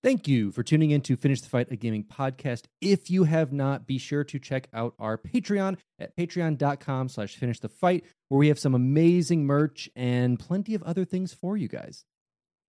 Thank you for tuning in to Finish the Fight, a gaming podcast. If you have not, be sure to check out our Patreon at patreon.com slash finish the fight, where we have some amazing merch and plenty of other things for you guys.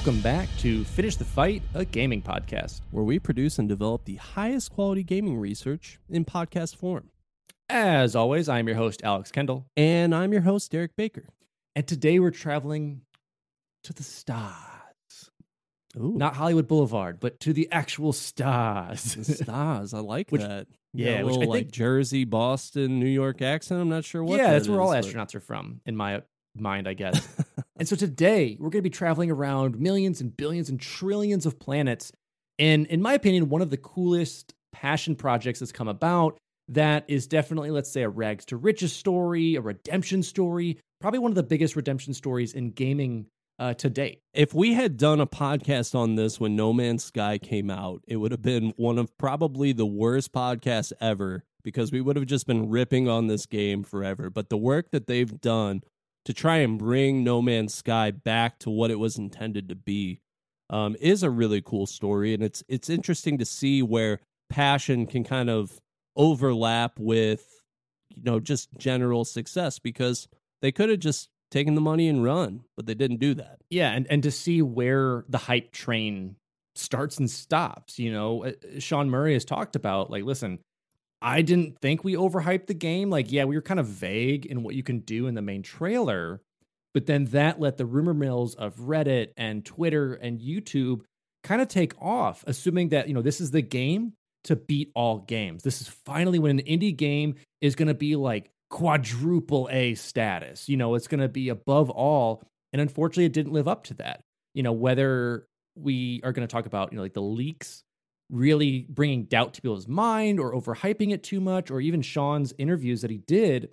Welcome back to Finish the Fight, a gaming podcast. where we produce and develop the highest quality gaming research in podcast form. As always, I'm your host, Alex Kendall, And I'm your host, Derek Baker. and today we're traveling to the stars. Ooh, Not Hollywood Boulevard, but to the actual stars. the stars. I like Which- that. yeah, a which I little like think- Jersey, Boston, New York accent. I'm not sure what. yeah, that that's where all is, but- astronauts are from, in my mind, I guess. and so today we're going to be traveling around millions and billions and trillions of planets. And in my opinion, one of the coolest passion projects that's come about that is definitely, let's say, a rags to riches story, a redemption story, probably one of the biggest redemption stories in gaming uh, to date. If we had done a podcast on this when No Man's Sky came out, it would have been one of probably the worst podcasts ever because we would have just been ripping on this game forever. But the work that they've done to try and bring No Man's Sky back to what it was intended to be um, is a really cool story, and it's it's interesting to see where passion can kind of overlap with you know just general success because they could have just taken the money and run, but they didn't do that. Yeah, and, and to see where the hype train starts and stops. You know, Uh, Sean Murray has talked about like, listen, I didn't think we overhyped the game. Like, yeah, we were kind of vague in what you can do in the main trailer, but then that let the rumor mills of Reddit and Twitter and YouTube kind of take off, assuming that, you know, this is the game to beat all games. This is finally when an indie game is going to be like quadruple A status. You know, it's going to be above all. And unfortunately, it didn't live up to that. You know, whether we are going to talk about, you know, like the leaks really bringing doubt to people's mind or overhyping it too much, or even Sean's interviews that he did,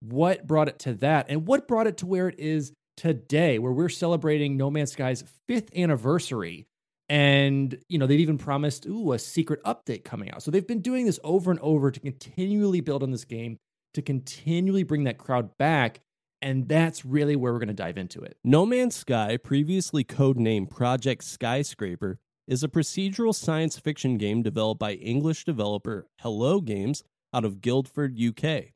what brought it to that? And what brought it to where it is today, where we're celebrating No Man's Sky's fifth anniversary? And, you know, they've even promised, ooh, a secret update coming out. So they've been doing this over and over to continually build on this game, to continually bring that crowd back. And that's really where we're going to dive into it. No Man's Sky, previously codenamed Project Skyscraper, is a procedural science fiction game developed by English developer Hello Games out of Guildford, UK.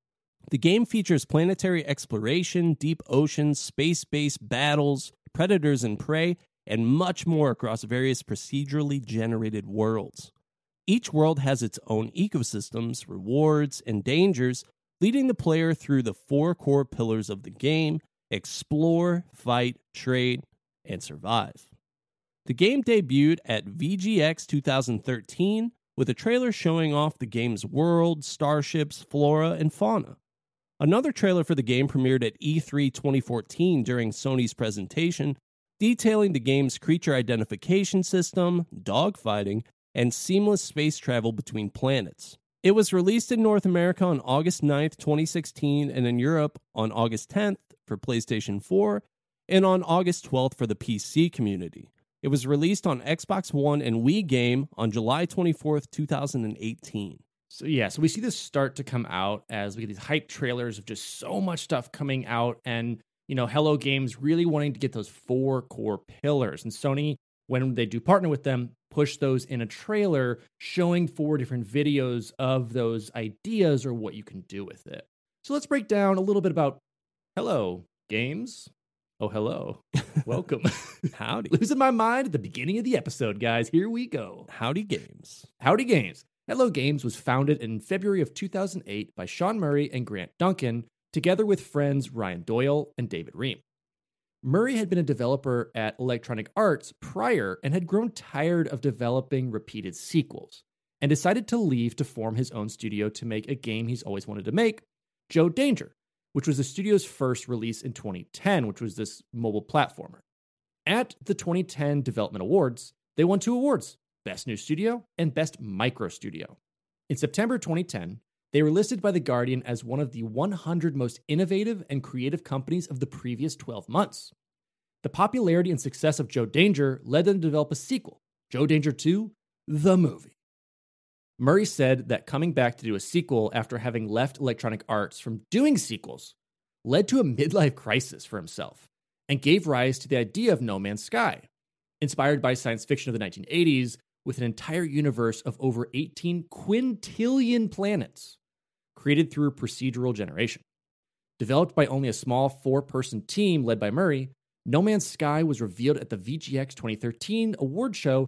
The game features planetary exploration, deep oceans, space based battles, predators and prey, and much more across various procedurally generated worlds. Each world has its own ecosystems, rewards, and dangers, leading the player through the four core pillars of the game explore, fight, trade, and survive. The game debuted at VGX 2013 with a trailer showing off the game's world, starships, flora, and fauna. Another trailer for the game premiered at E E3 2014 during Sony's presentation, detailing the game's creature identification system, dogfighting, and seamless space travel between planets. It was released in North America on August 9, 2016, and in Europe on August 10th for PlayStation 4 and on August 12th for the PC community. It was released on Xbox One and Wii Game on July 24th, 2018. So yeah, so we see this start to come out as we get these hype trailers of just so much stuff coming out, and you know, Hello Games really wanting to get those four core pillars, and Sony, when they do partner with them, push those in a trailer showing four different videos of those ideas or what you can do with it. So let's break down a little bit about Hello Games. Oh, hello, welcome. Howdy. Losing my mind at the beginning of the episode, guys. Here we go. Howdy Games. Howdy Games. Hello Games was founded in February of 2008 by Sean Murray and Grant Duncan, together with friends Ryan Doyle and David Ream. Murray had been a developer at Electronic Arts prior and had grown tired of developing repeated sequels and decided to leave to form his own studio to make a game he's always wanted to make, Joe Danger, which was the studio's first release in 2010, which was this mobile platformer. At the 2010 Development Awards, they won two awards Best New Studio and Best Micro Studio. In September 2010, they were listed by The Guardian as one of the 100 most innovative and creative companies of the previous 12 months. The popularity and success of Joe Danger led them to develop a sequel, Joe Danger 2 The Movie. Murray said that coming back to do a sequel after having left Electronic Arts from doing sequels led to a midlife crisis for himself and gave rise to the idea of No Man's Sky, inspired by science fiction of the 1980s with an entire universe of over 18 quintillion planets created through procedural generation. Developed by only a small four person team led by Murray, No Man's Sky was revealed at the VGX 2013 award show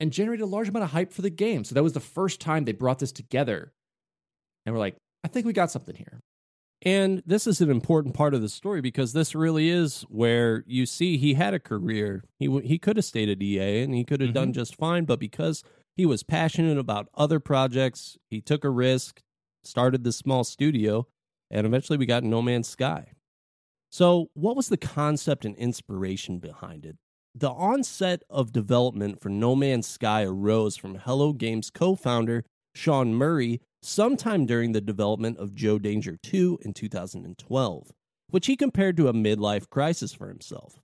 and generated a large amount of hype for the game. So that was the first time they brought this together. And we're like, I think we got something here. And this is an important part of the story because this really is where you see he had a career. He he could have stayed at EA and he could have mm-hmm. done just fine, but because he was passionate about other projects, he took a risk, started this small studio, and eventually we got No Man's Sky. So, what was the concept and inspiration behind it? The onset of development for No Man's Sky arose from Hello Games co founder Sean Murray sometime during the development of Joe Danger 2 in 2012, which he compared to a midlife crisis for himself.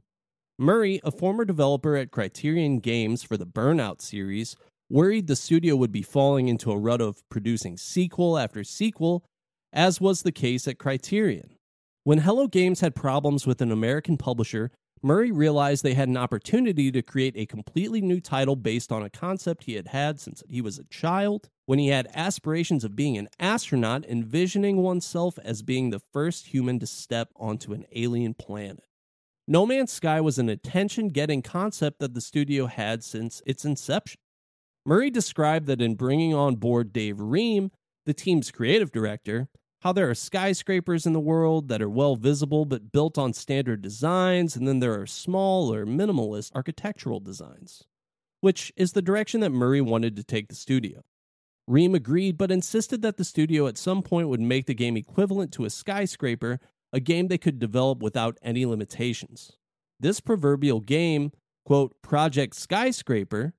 Murray, a former developer at Criterion Games for the Burnout series, worried the studio would be falling into a rut of producing sequel after sequel, as was the case at Criterion. When Hello Games had problems with an American publisher Murray realized they had an opportunity to create a completely new title based on a concept he had had since he was a child, when he had aspirations of being an astronaut, envisioning oneself as being the first human to step onto an alien planet. No Man's Sky was an attention getting concept that the studio had since its inception. Murray described that in bringing on board Dave Ream, the team's creative director, how there are skyscrapers in the world that are well visible but built on standard designs, and then there are small or minimalist architectural designs, which is the direction that Murray wanted to take the studio. Ream agreed, but insisted that the studio at some point would make the game equivalent to a skyscraper, a game they could develop without any limitations. This proverbial game, quote, Project Skyscraper,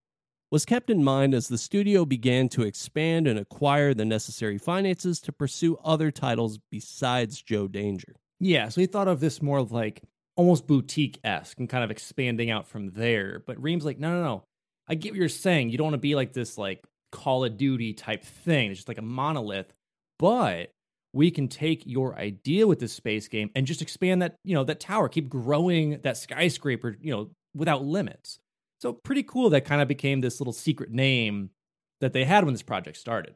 was kept in mind as the studio began to expand and acquire the necessary finances to pursue other titles besides Joe Danger. Yeah, so he thought of this more of like almost boutique esque and kind of expanding out from there. But Ream's like, no, no, no. I get what you're saying. You don't want to be like this like Call of Duty type thing. It's just like a monolith. But we can take your idea with this space game and just expand that, you know, that tower, keep growing that skyscraper, you know, without limits. So pretty cool that kind of became this little secret name that they had when this project started.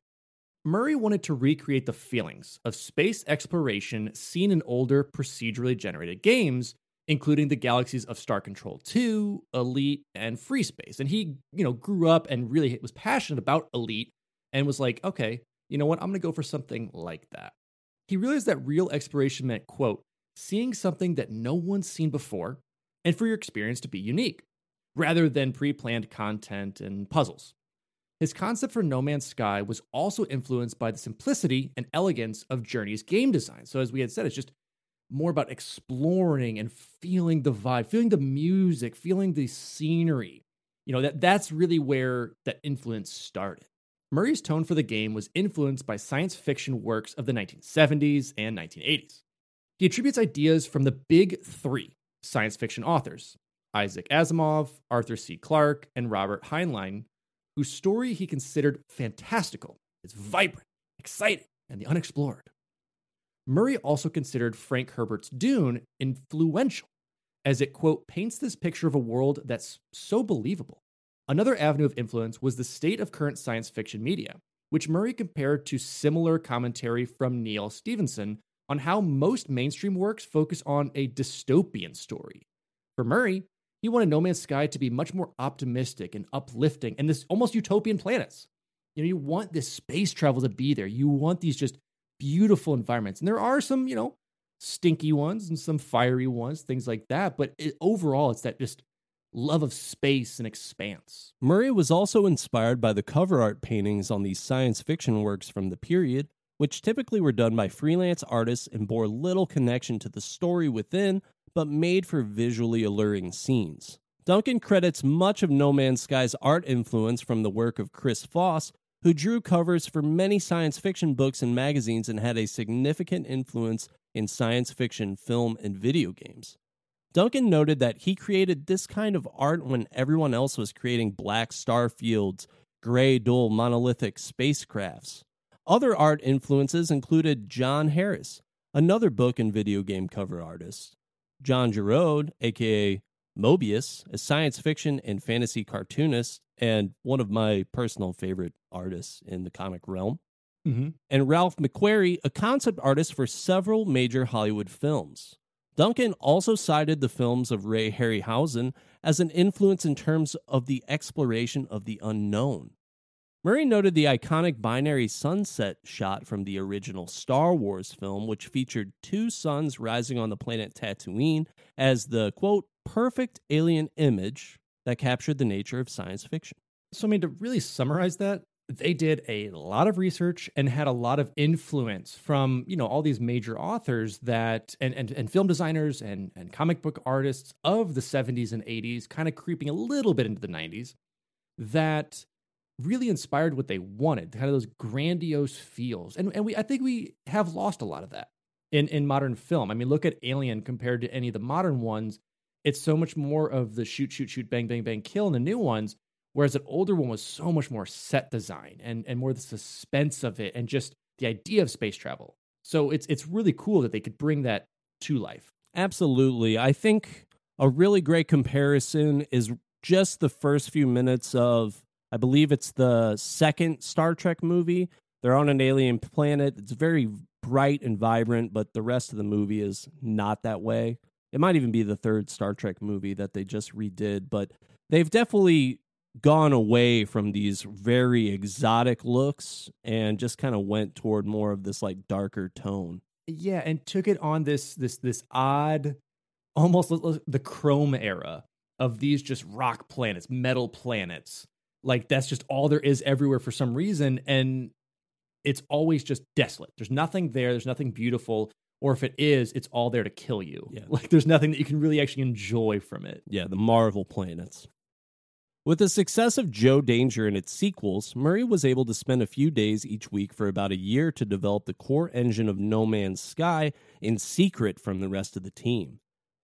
Murray wanted to recreate the feelings of space exploration seen in older procedurally generated games, including the galaxies of Star Control 2, Elite, and Free Space. And he, you know, grew up and really was passionate about Elite and was like, okay, you know what, I'm going to go for something like that. He realized that real exploration meant, quote, seeing something that no one's seen before and for your experience to be unique rather than pre planned content and puzzles. His concept for No Man's Sky was also influenced by the simplicity and elegance of Journey's game design. So, as we had said, it's just more about exploring and feeling the vibe, feeling the music, feeling the scenery. You know, that, that's really where that influence started. Murray's tone for the game was influenced by science fiction works of the 1970s and 1980s. He attributes ideas from the big three science fiction authors Isaac Asimov, Arthur C. Clarke, and Robert Heinlein, whose story he considered fantastical. It's vibrant, exciting, and the unexplored. Murray also considered Frank Herbert's Dune influential, as it, quote, paints this picture of a world that's so believable. Another avenue of influence was the state of current science fiction media, which Murray compared to similar commentary from Neal Stephenson on how most mainstream works focus on a dystopian story. For Murray, he wanted No Man's Sky to be much more optimistic and uplifting and this almost utopian planets. You know, you want this space travel to be there. You want these just beautiful environments. And there are some, you know, stinky ones and some fiery ones, things like that. But it, overall, it's that just love of space and expanse. Murray was also inspired by the cover art paintings on these science fiction works from the period, which typically were done by freelance artists and bore little connection to the story within, but made for visually alluring scenes. Duncan credits much of No Man's Sky's art influence from the work of Chris Foss, who drew covers for many science fiction books and magazines and had a significant influence in science fiction, film, and video games. Duncan noted that he created this kind of art when everyone else was creating black star fields, gray, dull, monolithic spacecrafts. Other art influences included John Harris, another book and video game cover artist, John Giraud, aka Moebius, a science fiction and fantasy cartoonist, and one of my personal favorite artists in the comic realm. Mm-hmm. And Ralph McQuarrie, a concept artist for several major Hollywood films. Duncan also cited the films of Ray Harryhausen as an influence in terms of the exploration of the unknown. Murray noted the iconic binary sunset shot from the original Star Wars film, which featured two suns rising on the planet Tatooine, as the quote, perfect alien image that captured the nature of science fiction. So, I mean, to really summarize that, they did a lot of research and had a lot of influence from you know all these major authors that and and, and film designers and and comic book artists of the 70s and 80s kind of creeping a little bit into the 90s that really inspired what they wanted kind of those grandiose feels and and we i think we have lost a lot of that in in modern film i mean look at alien compared to any of the modern ones it's so much more of the shoot shoot shoot bang bang bang kill in the new ones Whereas an older one was so much more set design and, and more the suspense of it and just the idea of space travel. So it's it's really cool that they could bring that to life. Absolutely. I think a really great comparison is just the first few minutes of I believe it's the second Star Trek movie. They're on an alien planet. It's very bright and vibrant, but the rest of the movie is not that way. It might even be the third Star Trek movie that they just redid, but they've definitely gone away from these very exotic looks and just kind of went toward more of this like darker tone. Yeah, and took it on this this this odd almost the chrome era of these just rock planets, metal planets. Like that's just all there is everywhere for some reason and it's always just desolate. There's nothing there, there's nothing beautiful or if it is, it's all there to kill you. Yeah. Like there's nothing that you can really actually enjoy from it. Yeah, the Marvel planets. With the success of Joe Danger and its sequels, Murray was able to spend a few days each week for about a year to develop the core engine of No Man's Sky in secret from the rest of the team.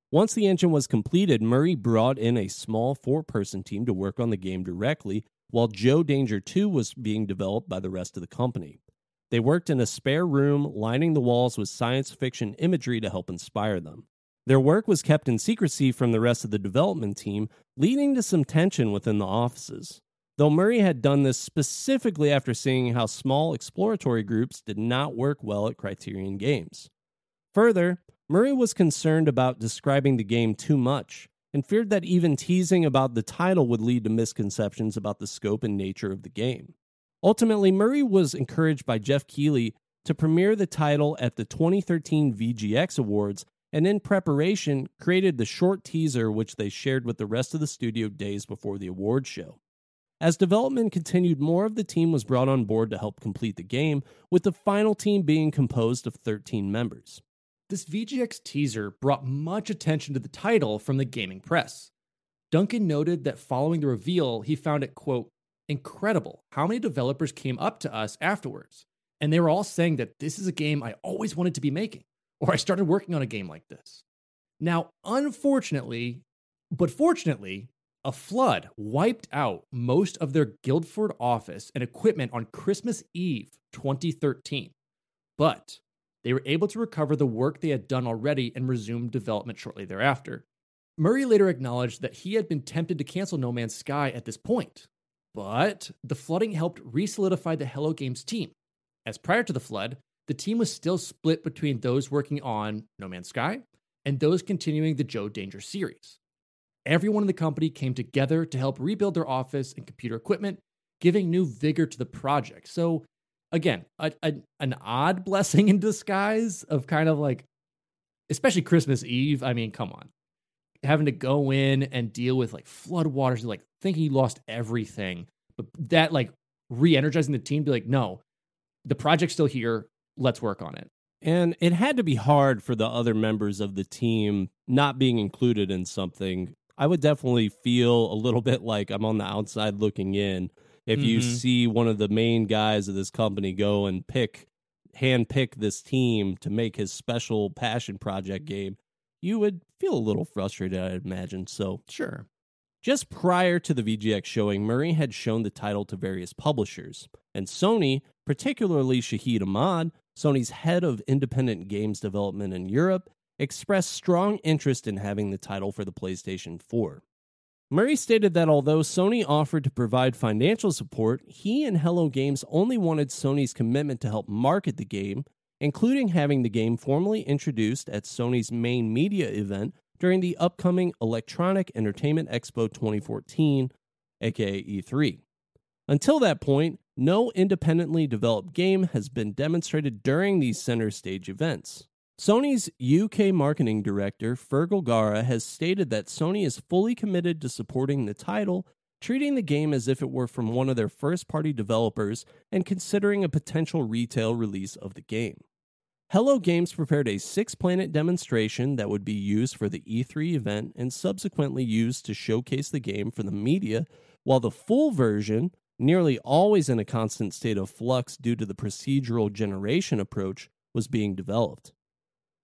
Once the engine was completed, Murray brought in a small four person team to work on the game directly, while Joe Danger 2 was being developed by the rest of the company. They worked in a spare room, lining the walls with science fiction imagery to help inspire them. Their work was kept in secrecy from the rest of the development team, leading to some tension within the offices. Though Murray had done this specifically after seeing how small exploratory groups did not work well at Criterion Games. Further, Murray was concerned about describing the game too much and feared that even teasing about the title would lead to misconceptions about the scope and nature of the game. Ultimately, Murray was encouraged by Geoff Keighley to premiere the title at the 2013 VGX Awards and in preparation created the short teaser which they shared with the rest of the studio days before the award show. As development continued, more of the team was brought on board to help complete the game, with the final team being composed of 13 members. This VGX teaser brought much attention to the title from the gaming press. Duncan noted that following the reveal, he found it, quote, incredible how many developers came up to us afterwards, and they were all saying that this is a game I always wanted to be making or I started working on a game like this. Now, unfortunately, but fortunately, a flood wiped out most of their Guildford office and equipment on Christmas Eve 2013. But they were able to recover the work they had done already and resume development shortly thereafter. Murray later acknowledged that he had been tempted to cancel No Man's Sky at this point, but the flooding helped re solidify the Hello Games team, as prior to the flood, the team was still split between those working on No Man's Sky and those continuing the Joe Danger series. Everyone in the company came together to help rebuild their office and computer equipment, giving new vigor to the project. So, again, a, a, an odd blessing in disguise of kind of like especially Christmas Eve. I mean, come on. Having to go in and deal with like floodwaters, like thinking you lost everything. But that like re energizing the team, be like, no, the project's still here. Let's work on it. And it had to be hard for the other members of the team not being included in something. I would definitely feel a little bit like I'm on the outside looking in if mm-hmm. you see one of the main guys of this company go and pick hand pick this team to make his special passion project game, you would feel a little frustrated, I'd imagine. So, sure. Just prior to the VGX showing, Murray had shown the title to various publishers, and Sony, particularly Shahid Ahmad, Sony's head of independent games development in Europe, expressed strong interest in having the title for the PlayStation 4. Murray stated that although Sony offered to provide financial support, he and Hello Games only wanted Sony's commitment to help market the game, including having the game formally introduced at Sony's main media event during the upcoming Electronic Entertainment Expo 2014, aka E3. Until that point, no independently developed game has been demonstrated during these center stage events. Sony's UK marketing director, Fergal Gara, has stated that Sony is fully committed to supporting the title, treating the game as if it were from one of their first party developers and considering a potential retail release of the game. Hello Games prepared a six planet demonstration that would be used for the E3 event and subsequently used to showcase the game for the media, while the full version, nearly always in a constant state of flux due to the procedural generation approach, was being developed.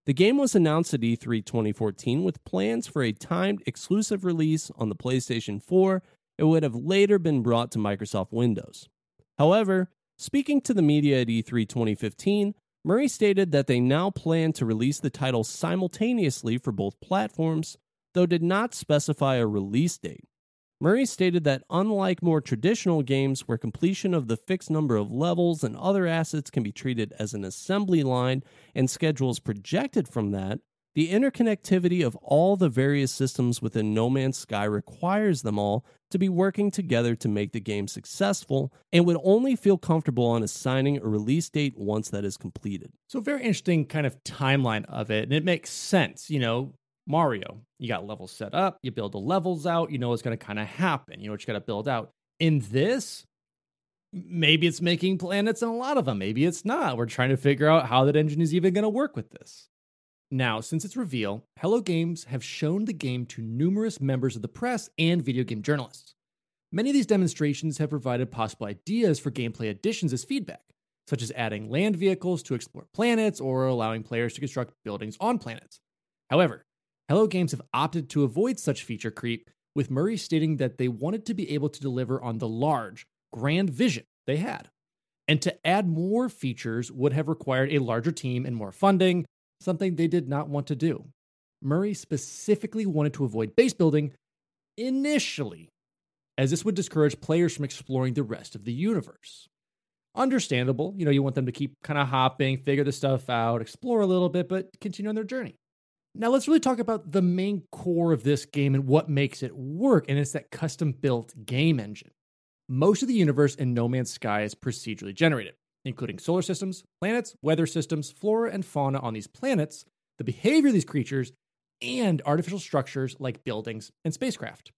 The game was announced at E3 2014 with plans for a timed exclusive release on the PlayStation 4. It would have later been brought to Microsoft Windows. However, speaking to the media at E3 2015, Murray stated that they now plan to release the title simultaneously for both platforms, though did not specify a release date. Murray stated that unlike more traditional games where completion of the fixed number of levels and other assets can be treated as an assembly line and schedules projected from that, the interconnectivity of all the various systems within No Man's Sky requires them all to be working together to make the game successful and would only feel comfortable on assigning a release date once that is completed. So, very interesting kind of timeline of it. And it makes sense. You know, Mario, you got levels set up, you build the levels out, you know what's going to kind of happen, you know what you got to build out. In this, maybe it's making planets and a lot of them, maybe it's not. We're trying to figure out how that engine is even going to work with this. Now, since its reveal, Hello Games have shown the game to numerous members of the press and video game journalists. Many of these demonstrations have provided possible ideas for gameplay additions as feedback, such as adding land vehicles to explore planets or allowing players to construct buildings on planets. However, Hello Games have opted to avoid such feature creep, with Murray stating that they wanted to be able to deliver on the large, grand vision they had. And to add more features would have required a larger team and more funding, something they did not want to do. Murray specifically wanted to avoid base building initially, as this would discourage players from exploring the rest of the universe. Understandable, you know, you want them to keep kind of hopping, figure the stuff out, explore a little bit, but continue on their journey. Now, let's really talk about the main core of this game and what makes it work, and it's that custom built game engine. Most of the universe in No Man's Sky is procedurally generated, including solar systems, planets, weather systems, flora and fauna on these planets, the behavior of these creatures, and artificial structures like buildings and spacecraft.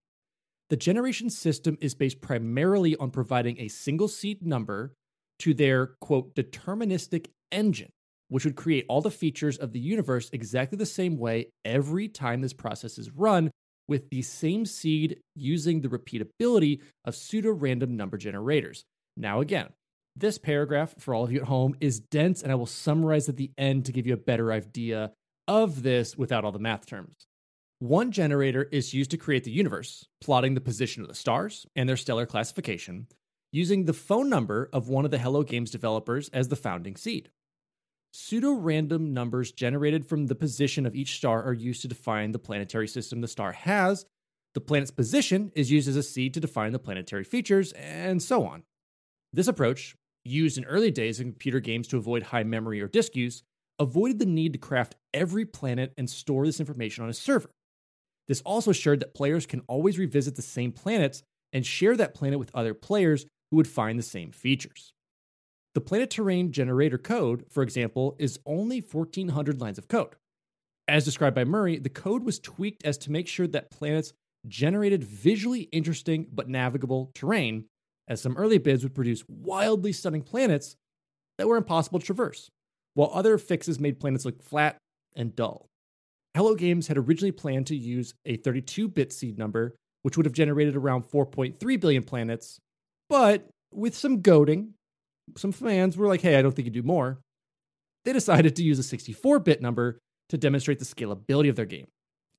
The generation system is based primarily on providing a single seed number to their quote deterministic engine which would create all the features of the universe exactly the same way every time this process is run with the same seed using the repeatability of pseudo random number generators. Now, again, this paragraph for all of you at home is dense, and I will summarize at the end to give you a better idea of this without all the math terms. One generator is used to create the universe, plotting the position of the stars and their stellar classification, using the phone number of one of the Hello Games developers as the founding seed. Pseudo random numbers generated from the position of each star are used to define the planetary system the star has. The planet's position is used as a seed to define the planetary features, and so on. This approach, used in early days in computer games to avoid high memory or disk use, avoided the need to craft every planet and store this information on a server. This also assured that players can always revisit the same planets and share that planet with other players who would find the same features. The planet terrain generator code, for example, is only 1400 lines of code. As described by Murray, the code was tweaked as to make sure that planets generated visually interesting but navigable terrain, as some early bids would produce wildly stunning planets that were impossible to traverse, while other fixes made planets look flat and dull. Hello Games had originally planned to use a 32 bit seed number, which would have generated around 4.3 billion planets, but with some goading, some fans were like, hey, I don't think you do more. They decided to use a 64 bit number to demonstrate the scalability of their game,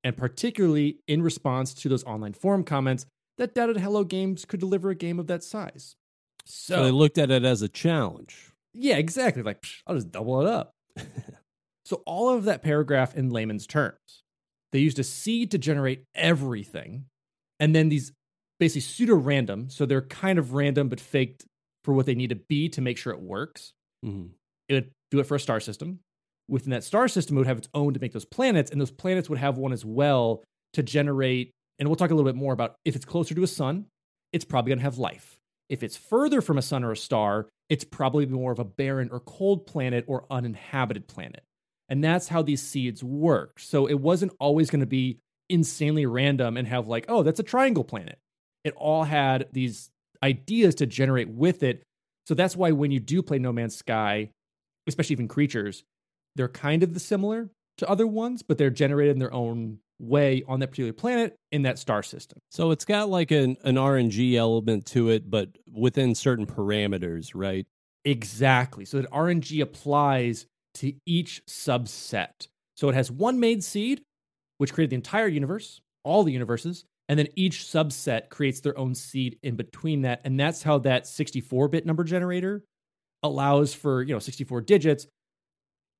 and particularly in response to those online forum comments that doubted Hello Games could deliver a game of that size. So, they looked at it as a challenge. Yeah, exactly. Like, psh, I'll just double it up. so, all of that paragraph in layman's terms, they used a seed to generate everything. And then these basically pseudo random. So, they're kind of random, but faked for what they need to be to make sure it works. Mm-hmm. It would do it for a star system. Within that star system, it would have its own to make those planets. And those planets would have one as well to generate. And we'll talk a little bit more about if it's closer to a sun, it's probably going to have life. If it's further from a sun or a star, it's probably more of a barren or cold planet or uninhabited planet. And that's how these seeds work. So it wasn't always going to be insanely random and have, like, oh, that's a triangle planet. It all had these ideas to generate with it. So that's why when you do play No Man's Sky, especially even creatures, they're kind of the similar to other ones, but they're generated in their own way on that particular planet in that star system. So it's got like an, an RNG element to it, but within certain parameters, right? Exactly. So that RNG applies to each subset. So it has one made seed, which created the entire universe, all the universes, and then each subset creates their own seed in between that. And that's how that 64 bit number generator allows for, you know, 64 digits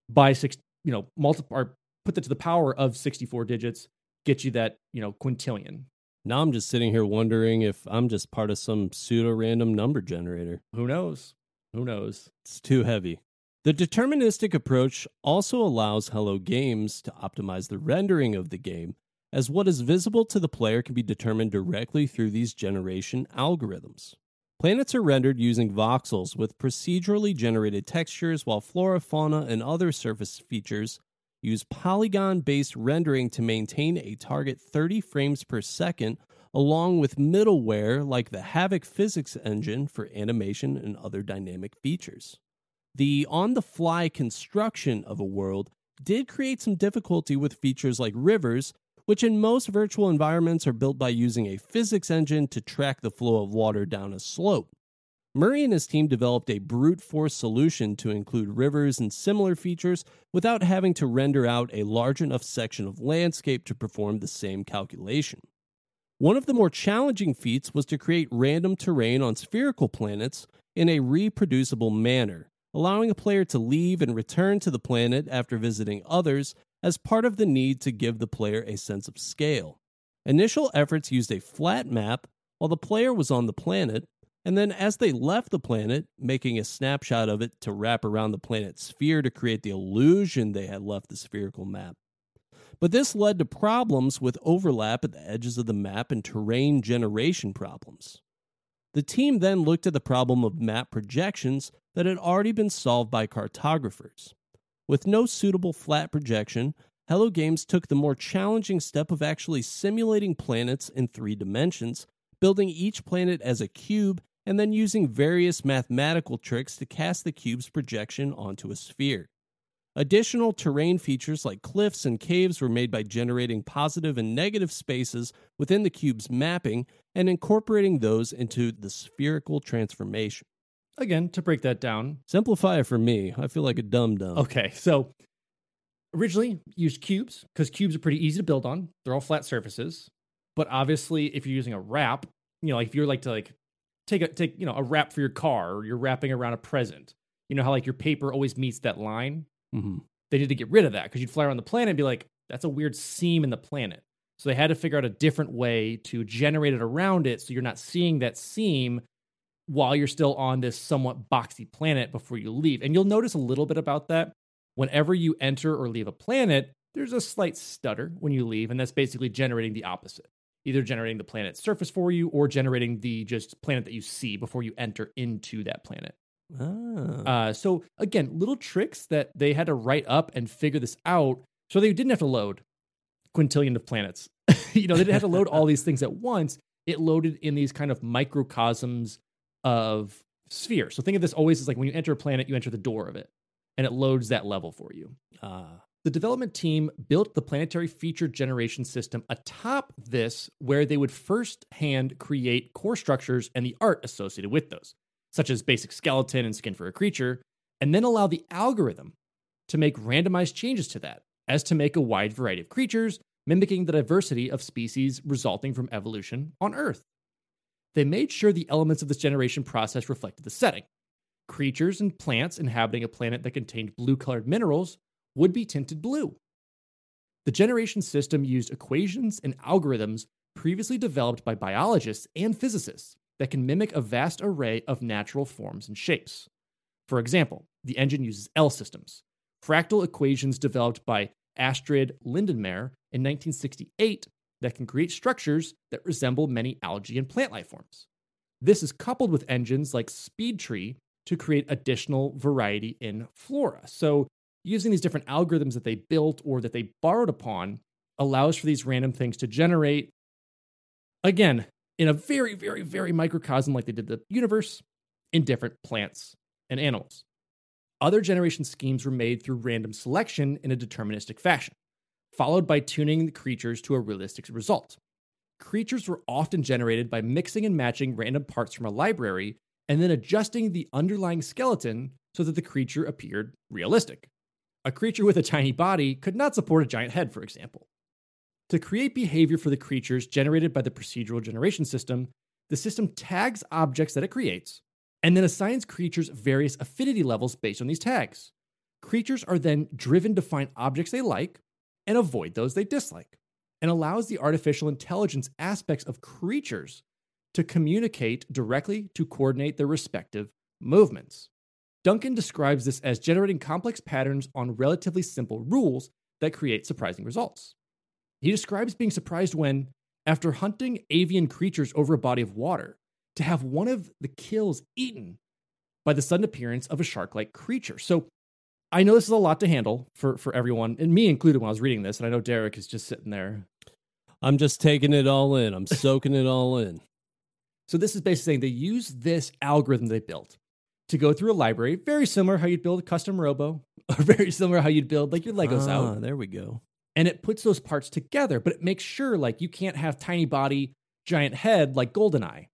by six, you know, multiply or put that to the power of 64 digits, get you that, you know, quintillion. Now I'm just sitting here wondering if I'm just part of some pseudo random number generator. Who knows? Who knows? It's too heavy. The deterministic approach also allows Hello Games to optimize the rendering of the game, as what is visible to the player can be determined directly through these generation algorithms. Planets are rendered using voxels with procedurally generated textures, while flora, fauna, and other surface features use polygon based rendering to maintain a target 30 frames per second, along with middleware like the Havok physics engine for animation and other dynamic features. The on the fly construction of a world did create some difficulty with features like rivers, which in most virtual environments are built by using a physics engine to track the flow of water down a slope. Murray and his team developed a brute force solution to include rivers and similar features without having to render out a large enough section of landscape to perform the same calculation. One of the more challenging feats was to create random terrain on spherical planets in a reproducible manner, allowing a player to leave and return to the planet after visiting others as part of the need to give the player a sense of scale. Initial efforts used a flat map while the player was on the planet, and then as they left the planet, making a snapshot of it to wrap around the planet's sphere to create the illusion they had left the spherical map. But this led to problems with overlap at the edges of the map and terrain generation problems. The team then looked at the problem of map projections that had already been solved by cartographers. With no suitable flat projection, Hello Games took the more challenging step of actually simulating planets in three dimensions, building each planet as a cube, and then using various mathematical tricks to cast the cube's projection onto a sphere. Additional terrain features like cliffs and caves were made by generating positive and negative spaces within the cube's mapping and incorporating those into the spherical transformation. Again, to break that down. Simplify it for me. I feel like a dumb dumb. Okay, so originally used cubes because cubes are pretty easy to build on. They're all flat surfaces. But obviously, if you're using a wrap, you know, like if you're like to like take a take, you know, a wrap for your car or you're wrapping around a present, you know how like your paper always meets that line? Mm-hmm. They need to get rid of that because you'd fly around the planet and be like, that's a weird seam in the planet. So they had to figure out a different way to generate it around it so you're not seeing that seam while you're still on this somewhat boxy planet before you leave. And you'll notice a little bit about that. Whenever you enter or leave a planet, there's a slight stutter when you leave, and that's basically generating the opposite. Either generating the planet's surface for you or generating the just planet that you see before you enter into that planet. Ah. Uh, so again, little tricks that they had to write up and figure this out So they didn't have to load quintillion of planets. you know, they didn't have to load all these things at once. It loaded in these kind of microcosms of sphere. So think of this always as like when you enter a planet, you enter the door of it, and it loads that level for you. Ah. The development team built the planetary feature generation system atop this, where they would first hand create core structures and the art associated with those, such as basic skeleton and skin for a creature, and then allow the algorithm to make randomized changes to that, as to make a wide variety of creatures, mimicking the diversity of species resulting from evolution on Earth. They made sure the elements of this generation process reflected the setting. Creatures and plants inhabiting a planet that contained blue colored minerals would be tinted blue. The generation system used equations and algorithms previously developed by biologists and physicists that can mimic a vast array of natural forms and shapes. For example, the engine uses L systems, fractal equations developed by Astrid Lindenmayer in 1968 that can create structures that resemble many algae and plant life forms. This is coupled with engines like SpeedTree to create additional variety in flora. So, using these different algorithms that they built or that they borrowed upon allows for these random things to generate, again, in a very, very, very microcosm like they did the universe, in different plants and animals. Other generation schemes were made through random selection in a deterministic fashion, followed by tuning the creatures to a realistic result. Creatures were often generated by mixing and matching random parts from a library and then adjusting the underlying skeleton so that the creature appeared realistic. A creature with a tiny body could not support a giant head, for example. To create behavior for the creatures generated by the procedural generation system, the system tags objects that it creates and then assigns creatures various affinity levels based on these tags. Creatures are then driven to find objects they like and avoid those they dislike, and allows the artificial intelligence aspects of creatures to communicate directly to coordinate their respective movements. Duncan describes this as generating complex patterns on relatively simple rules that create surprising results. He describes being surprised when, after hunting avian creatures over a body of water, to have one of the kills eaten by the sudden appearance of a shark like creature. So I know this is a lot to handle for, for everyone, and me included when I was reading this. And I know Derek is just sitting there. I'm just taking it all in. I'm soaking it all in. So this is basically saying they use this algorithm they built to go through a library, very similar how you'd build a custom robo, or very similar how you'd build like your Legos ah, out. There we go. And it puts those parts together, but it makes sure like you can't have tiny body, giant head like Goldeneye.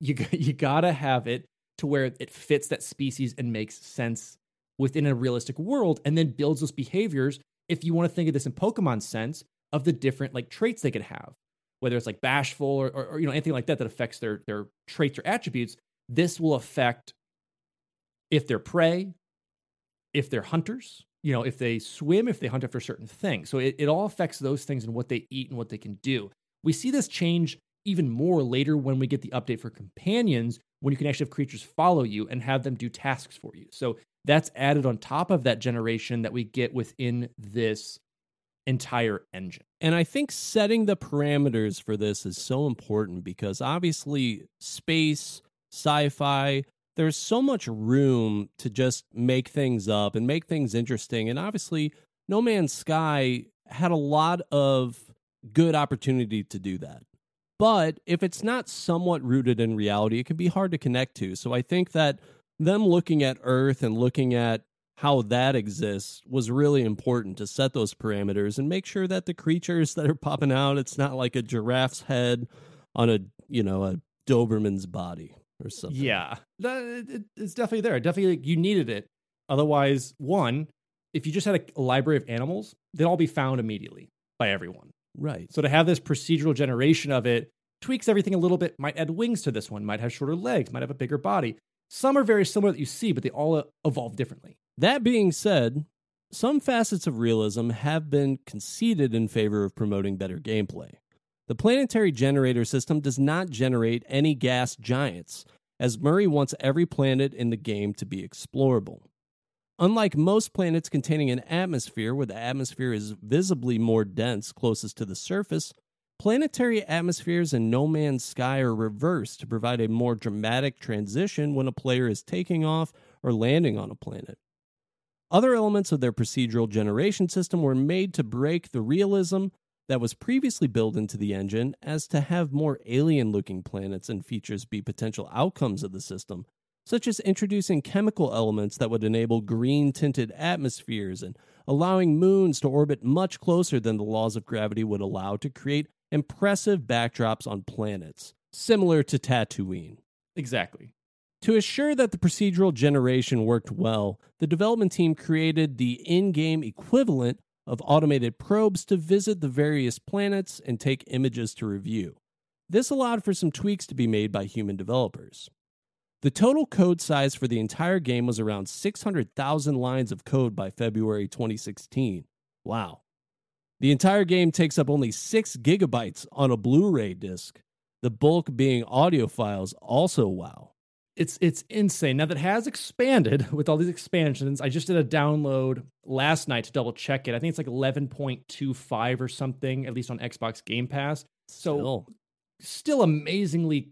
You you gotta have it to where it fits that species and makes sense within a realistic world, and then builds those behaviors. If you want to think of this in Pokemon sense, of the different like traits they could have, whether it's like bashful or, or, or you know anything like that that affects their their traits or attributes, this will affect if they're prey, if they're hunters, you know, if they swim, if they hunt after certain things. So it, it all affects those things and what they eat and what they can do. We see this change even more later when we get the update for companions, when you can actually have creatures follow you and have them do tasks for you. So that's added on top of that generation that we get within this entire engine. And I think setting the parameters for this is so important because obviously, space, sci fi, there's so much room to just make things up and make things interesting. And obviously, No Man's Sky had a lot of good opportunity to do that. But if it's not somewhat rooted in reality, it can be hard to connect to. So I think that them looking at Earth and looking at how that exists was really important to set those parameters and make sure that the creatures that are popping out, it's not like a giraffe's head on a, you know, a Doberman's body or something. Yeah, it's definitely there. Definitely, you needed it. Otherwise, one, if you just had a, library of animals, they'd all be found immediately by everyone. Right. So to have this procedural generation of it tweaks everything a little bit. Might add wings to this one. Might have shorter legs. Might have a bigger body. Some are very similar that you see, but they all evolve differently. That being said, some facets of realism have been conceded in favor of promoting better gameplay. The planetary generator system does not generate any gas giants, as Murray wants every planet in the game to be explorable. Unlike most planets containing an atmosphere where the atmosphere is visibly more dense closest to the surface, planetary atmospheres in No Man's Sky are reversed to provide a more dramatic transition when a player is taking off or landing on a planet. Other elements of their procedural generation system were made to break the realism that was previously built into the engine as to have more alien looking planets and features be potential outcomes of the system, such as introducing chemical elements that would enable green tinted atmospheres and allowing moons to orbit much closer than the laws of gravity would allow to create impressive backdrops on planets, similar to Tatooine. Exactly. To assure that the procedural generation worked well, the development team created the in game equivalent of automated probes to visit the various planets and take images to review. This allowed for some tweaks to be made by human developers. The total code size for the entire game was around 600,000 lines of code by February 2016. Wow. The entire game takes up only 6 gigabytes on a Blu ray disc, the bulk being audio files, also wow. It's it's insane. Now that has expanded with all these expansions. I just did a download last night to double check it. I think it's like 11.25 or something, at least on Xbox Game Pass. So Still. still amazingly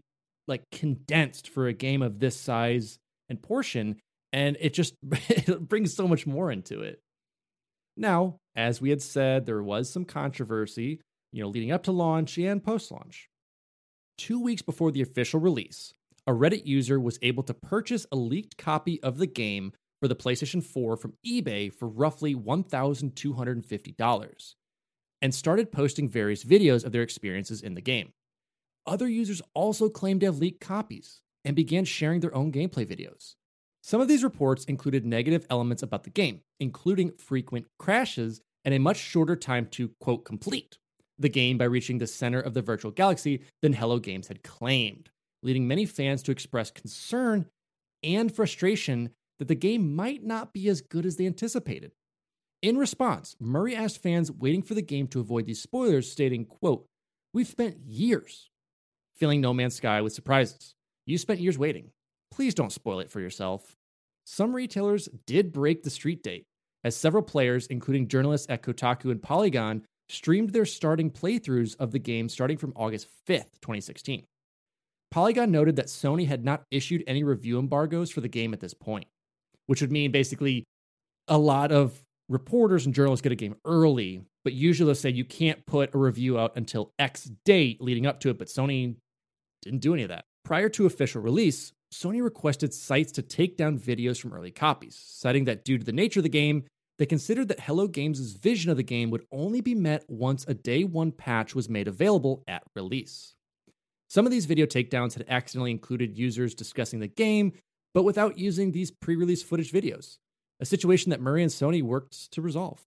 like condensed for a game of this size and portion and it just it brings so much more into it now as we had said there was some controversy you know leading up to launch and post launch two weeks before the official release a reddit user was able to purchase a leaked copy of the game for the playstation 4 from ebay for roughly $1250 and started posting various videos of their experiences in the game other users also claimed to have leaked copies and began sharing their own gameplay videos. Some of these reports included negative elements about the game, including frequent crashes and a much shorter time to, quote, complete the game by reaching the center of the virtual galaxy than Hello Games had claimed, leading many fans to express concern and frustration that the game might not be as good as they anticipated. In response, Murray asked fans waiting for the game to avoid these spoilers, stating, quote, We've spent years filling No Man's Sky with surprises. You spent years waiting. Please don't spoil it for yourself. Some retailers did break the street date, as several players, including journalists at Kotaku and Polygon, streamed their starting playthroughs of the game starting from August 5th, 2016. Polygon noted that Sony had not issued any review embargoes for the game at this point, which would mean basically a lot of reporters and journalists get a game early, but usually they'll say you can't put a review out until X date leading up to it, but Sony didn't do any of that. Prior to official release, Sony requested sites to take down videos from early copies, citing that due to the nature of the game, they considered that Hello Games' vision of the game would only be met once a day one patch was made available at release. Some of these video takedowns had accidentally included users discussing the game, but without using these pre release footage videos, a situation that Murray and Sony worked to resolve.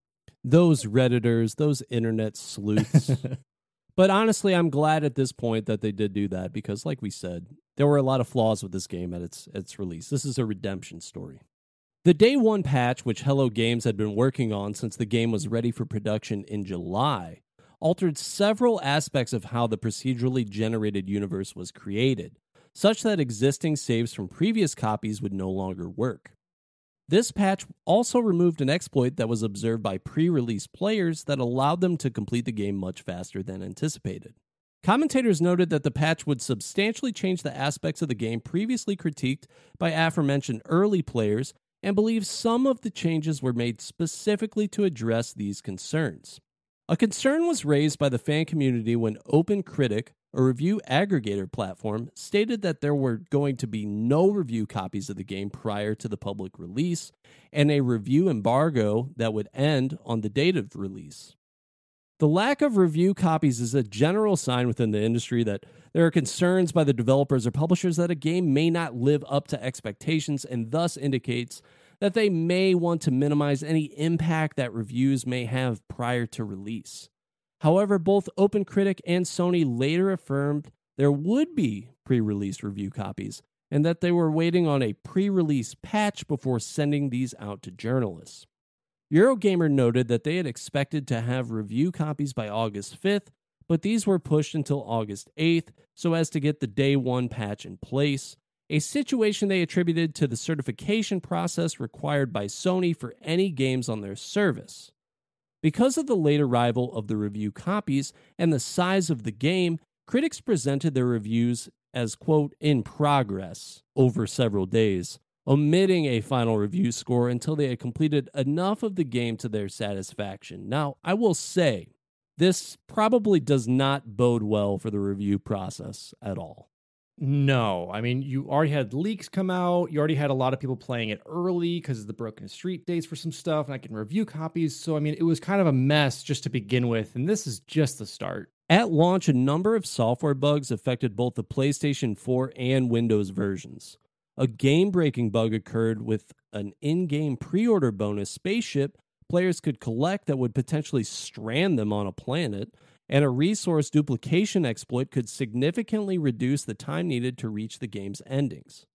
Those Redditors, those internet sleuths. but honestly, I'm glad at this point that they did do that because, like we said, there were a lot of flaws with this game at its, its release. This is a redemption story. The day one patch, which Hello Games had been working on since the game was ready for production in July, altered several aspects of how the procedurally generated universe was created, such that existing saves from previous copies would no longer work. This patch also removed an exploit that was observed by pre release players that allowed them to complete the game much faster than anticipated. Commentators noted that the patch would substantially change the aspects of the game previously critiqued by aforementioned early players and believe some of the changes were made specifically to address these concerns. A concern was raised by the fan community when OpenCritic, a review aggregator platform, stated that there were going to be no review copies of the game prior to the public release and a review embargo that would end on the date of release. The lack of review copies is a general sign within the industry that there are concerns by the developers or publishers that a game may not live up to expectations and thus indicates that they may want to minimize any impact that reviews may have prior to release. However, both OpenCritic and Sony later affirmed there would be pre release review copies and that they were waiting on a pre release patch before sending these out to journalists. Eurogamer noted that they had expected to have review copies by August 5th, but these were pushed until August 8th so as to get the day one patch in place, a situation they attributed to the certification process required by Sony for any games on their service. Because of the late arrival of the review copies and the size of the game, critics presented their reviews as, quote, in progress over several days, omitting a final review score until they had completed enough of the game to their satisfaction. Now, I will say, this probably does not bode well for the review process at all. No, I mean, you already had leaks come out. You already had a lot of people playing it early because of the broken street dates for some stuff, and I can review copies. So, I mean, it was kind of a mess just to begin with, and this is just the start. At launch, a number of software bugs affected both the PlayStation 4 and Windows versions. A game breaking bug occurred with an in game pre order bonus spaceship players could collect that would potentially strand them on a planet and a resource duplication exploit could significantly reduce the time needed to reach the game's endings.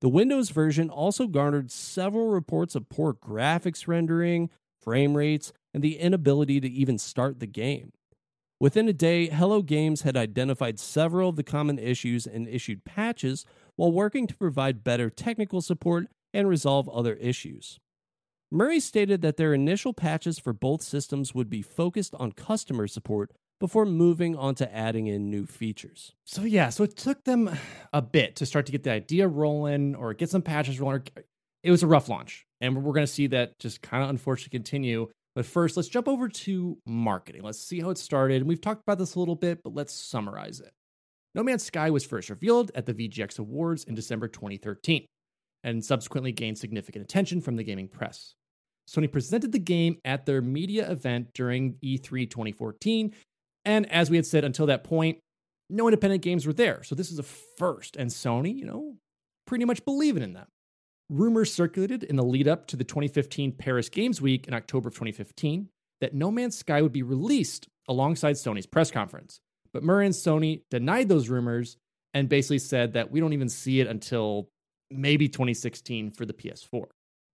The Windows version also garnered several reports of poor graphics rendering, frame rates, and the inability to even start the game. Within a day, Hello Games had identified several of the common issues and issued patches while working to provide better technical support and resolve other issues. Murray stated that their initial patches for both systems would be focused on customer support before moving on to adding in new features. So yeah, so it took them a bit to start to get the idea rolling or get some patches rolling. It was a rough launch, and we're going to see that just kind of unfortunately continue. But first, let's jump over to marketing. Let's see how it started. And we've talked about this a little bit, but let's summarize it. No Man's Sky was first revealed at the VGX Awards in December 2013 and subsequently gained significant attention from the gaming press. Sony presented the game at their media event during E3 2014 and as we had said until that point, no independent games were there. So this is a first. And Sony, you know, pretty much believing in them. Rumors circulated in the lead up to the 2015 Paris Games Week in October of 2015 that No Man's Sky would be released alongside Sony's press conference. But Murray and Sony denied those rumors and basically said that we don't even see it until maybe 2016 for the PS4.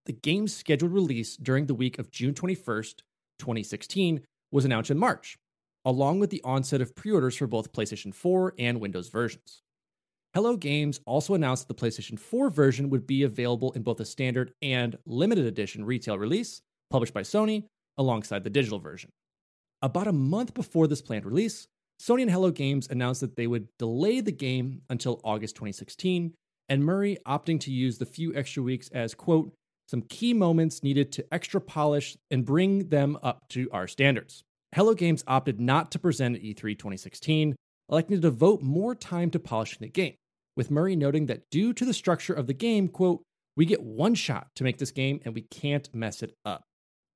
The game's scheduled release during the week of June 21st, 2016 was announced in March, along with the onset of pre orders for both PlayStation 4 and Windows versions. Hello Games also announced the PlayStation 4 version would be available in both a standard and limited edition retail release, published by Sony, alongside the digital version. About a month before this planned release, Sony and Hello Games announced that they would delay the game until August 2016, and Murray opting to use the few extra weeks as, quote, some key moments needed to extra polish and bring them up to our standards. Hello Games opted not to present at E3 2016, electing to devote more time to polishing the game, with Murray noting that due to the structure of the game, quote, we get one shot to make this game and we can't mess it up.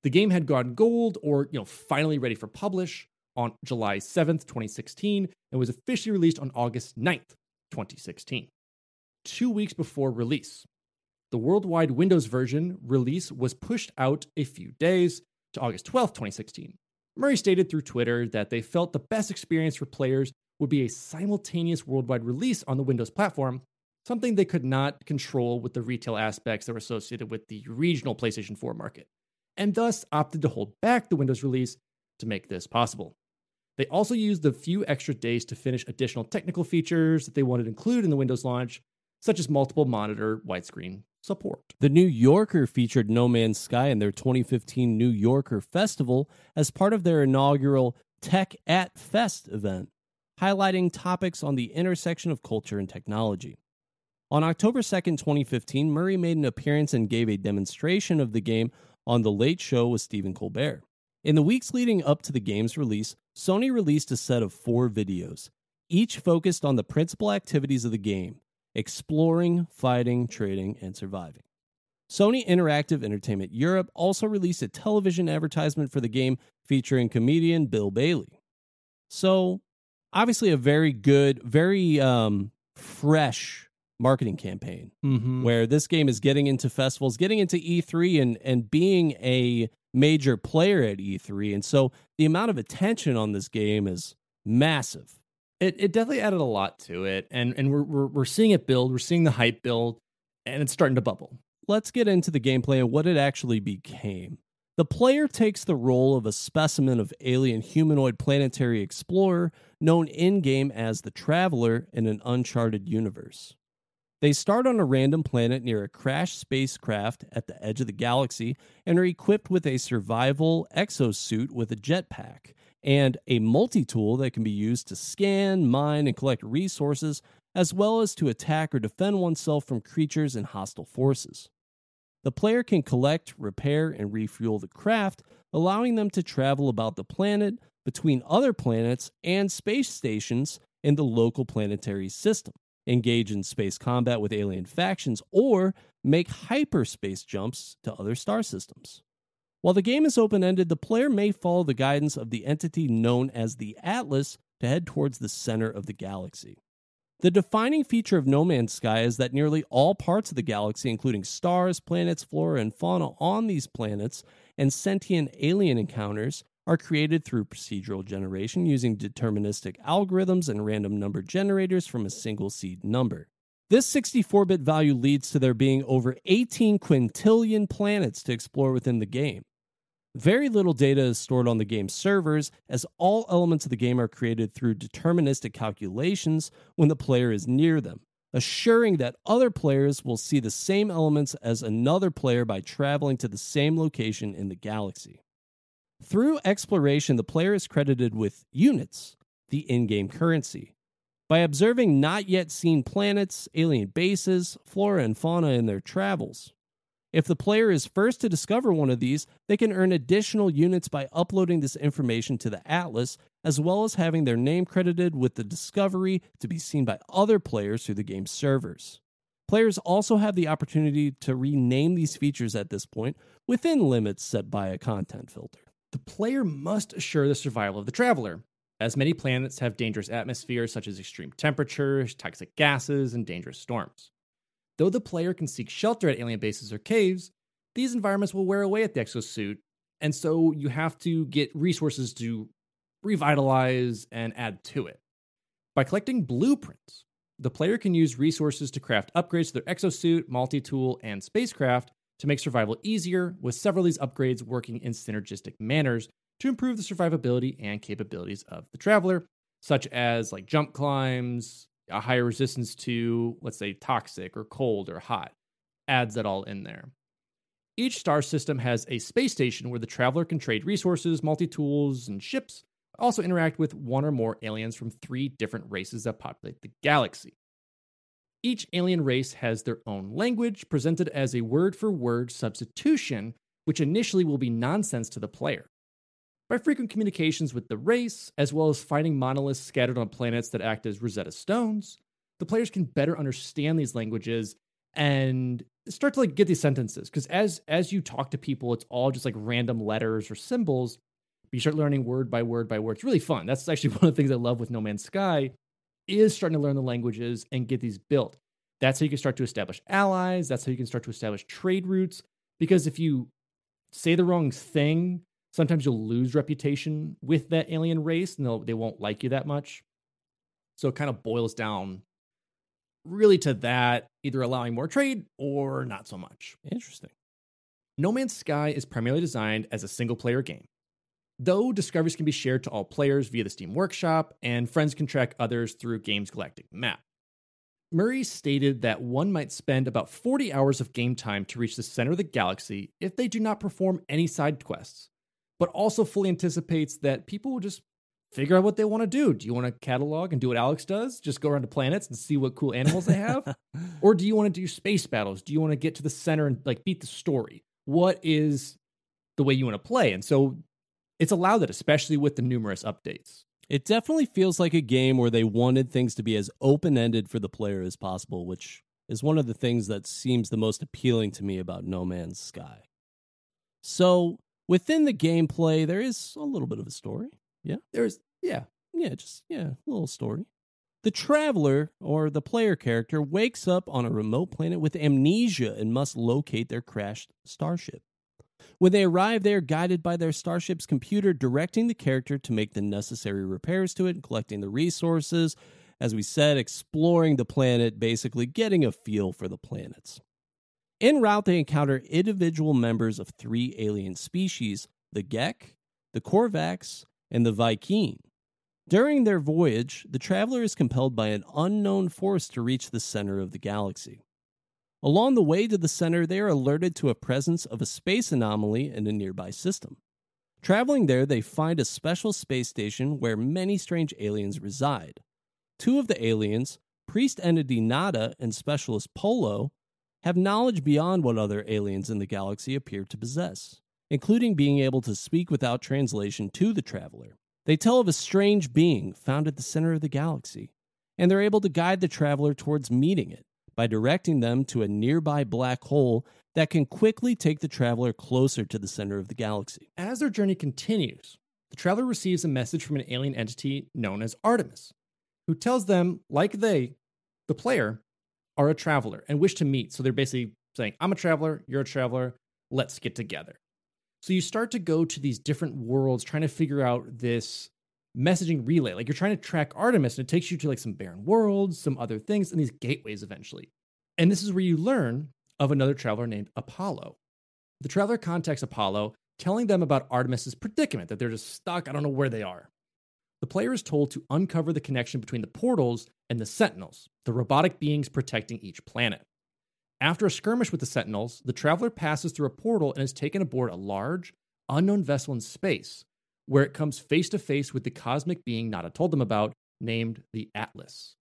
The game had gone gold or, you know, finally ready for publish on July 7th, 2016, and was officially released on August 9th, 2016. Two weeks before release, the worldwide Windows version release was pushed out a few days to August 12th, 2016, Murray stated through Twitter that they felt the best experience for players would be a simultaneous worldwide release on the Windows platform, something they could not control with the retail aspects that were associated with the regional PlayStation 4 market, and thus opted to hold back the Windows release to make this possible. They also used the few extra days to finish additional technical features that they wanted to include in the Windows launch, such as multiple monitor widescreen support. The New Yorker featured No Man's Sky in their 2015 New Yorker Festival as part of their inaugural Tech at Fest event, highlighting topics on the intersection of culture and technology. On October 2, 2015, Murray made an appearance and gave a demonstration of the game on The Late Show with Stephen Colbert. In the weeks leading up to the game's release, Sony released a set of four videos, each focused on the principal activities of the game exploring, fighting, trading, and surviving. Sony Interactive Entertainment Europe also released a television advertisement for the game featuring comedian Bill Bailey. So, obviously, a very good, very um, fresh marketing campaign Mm-hmm. where this game is getting into festivals, getting into E3, and and being a major player at E3. And so, the amount of attention on this game is massive. It it definitely added a lot to it, and and we're we're, we're seeing it build. We're seeing the hype build, and it's starting to bubble. let's get into the gameplay and what it actually became. The player takes the role of a specimen of alien humanoid planetary explorer known in game as the Traveler in an uncharted universe. They start on a random planet near a crashed spacecraft at the edge of the galaxy and are equipped with a survival exosuit with a jetpack and a multi tool that can be used to scan, mine, and collect resources, as well as to attack or defend oneself from creatures and hostile forces. The player can collect, repair, and refuel the craft, allowing them to travel about the planet, between other planets, and space stations in the local planetary system, engage in space combat with alien factions, or make hyperspace jumps to other star systems. While the game is open ended, the player may follow the guidance of the entity known as the Atlas to head towards the center of the galaxy. The defining feature of No Man's Sky is that nearly all parts of the galaxy, including stars, planets, flora, and fauna on these planets, and sentient alien encounters, are created through procedural generation using deterministic algorithms and random number generators from a single seed number. This 64 bit value leads to there being over 18 quintillion planets to explore within the game. Very little data is stored on the game's servers, as all elements of the game are created through deterministic calculations when the player is near them, assuring that other players will see the same elements as another player by traveling to the same location in the galaxy. Through exploration, the player is credited with units, the in game currency. By observing not yet seen planets, alien bases, flora, and fauna in their travels, if the player is first to discover one of these, they can earn additional units by uploading this information to the Atlas, as well as having their name credited with the discovery to be seen by other players through the game's servers. Players also have the opportunity to rename these features at this point within limits set by a content filter. The player must assure the survival of the traveler, as many planets have dangerous atmospheres such as extreme temperatures, toxic gases, and dangerous storms. Though the player can seek shelter at alien bases or caves, these environments will wear away at the exosuit, and so you have to get resources to revitalize and add to it. By collecting blueprints, the player can use resources to craft upgrades to their exosuit, multi tool, and spacecraft to make survival easier, with several of these upgrades working in synergistic manners to improve the survivability and capabilities of the traveler, such as like jump climbs, a higher resistance to, let's say, toxic or cold or hot. Adds that all in there. Each star system has a space station where the traveler can trade resources, multi tools, and ships, also interact with one or more aliens from three different races that populate the galaxy. Each alien race has their own language, presented as a word for word substitution, which initially will be nonsense to the player. By frequent communications with the race, as well as finding monoliths scattered on planets that act as Rosetta Stones, the players can better understand these languages and start to like get these sentences. Because as as you talk to people, it's all just like random letters or symbols. But you start learning word by word by word. It's really fun. That's actually one of the things I love with No Man's Sky is starting to learn the languages and get these built. That's how you can start to establish allies. That's how you can start to establish trade routes. Because if you say the wrong thing sometimes you'll lose reputation with that alien race and they won't like you that much. So it kind of boils down really to that, either allowing more trade or not so much. Interesting. No Man's Sky is primarily designed as a single player game. Though discoveries can be shared to all players via the Steam Workshop, and friends can track others through Games Galactic Map. Murray stated that one might spend about 40 hours of game time to reach the center of the galaxy if they do not perform any side quests but also fully anticipates that people will just figure out what they want to do. Do you want to catalog and do what Alex does? Just go around to planets and see what cool animals they have? or do you want to do space battles? Do you want to get to the center and like beat the story? What is the way you want to play? And so it's allowed it, especially with the numerous updates. It definitely feels like a game where they wanted things to be as open ended for the player as possible, which is one of the things that seems the most appealing to me about No Man's Sky. So, within the gameplay, there is a little bit of a story. Yeah. There's, yeah. Yeah, just, yeah, a little story. The traveler, or the player character, wakes up on a remote planet with amnesia and must locate their crashed starship. When they arrive, they are guided by their starship's computer, directing the character to make the necessary repairs to it and collecting the resources. As we said, exploring the planet, basically getting a feel for the planets. En route, they encounter individual members of three alien species the Gek, the Korvax, and the Vy'keen. During their voyage, the traveler is compelled by an unknown force to reach the center of the galaxy. Along the way to the center, they are alerted to a presence of a space anomaly in a nearby system. Traveling there, they find a special space station where many strange aliens reside. Two of the aliens, priest entity Nada and specialist Polo have knowledge beyond what other aliens in the galaxy appear to possess, including being able to speak without translation to the traveler. They tell of a strange being found at the center of the galaxy, and they're able to guide the traveler towards meeting it by directing them to a nearby black hole that can quickly take the traveler closer to the center of the galaxy. As their journey continues, the traveler receives a message from an alien entity known as Artemis, who tells them, like they, the player, are a traveler and wish to meet. So they're basically saying, I'm a traveler, you're a traveler, let's get together. So you start to go to these different worlds trying to figure out this messaging relay. Like you're trying to track Artemis and it takes you to like some barren worlds, some other things, and these gateways eventually. And this is where you learn of another traveler named Apollo. The traveler contacts Apollo, telling them about Artemis's predicament, that they're just stuck, I don't know where they are. The player is told to uncover the connection between the portals and the Sentinels, the robotic beings protecting each planet. After a skirmish with the Sentinels, the traveler passes through a portal and is taken aboard a large, unknown vessel in space, where it comes face to face with the cosmic being Nada told them about, named the Atlas.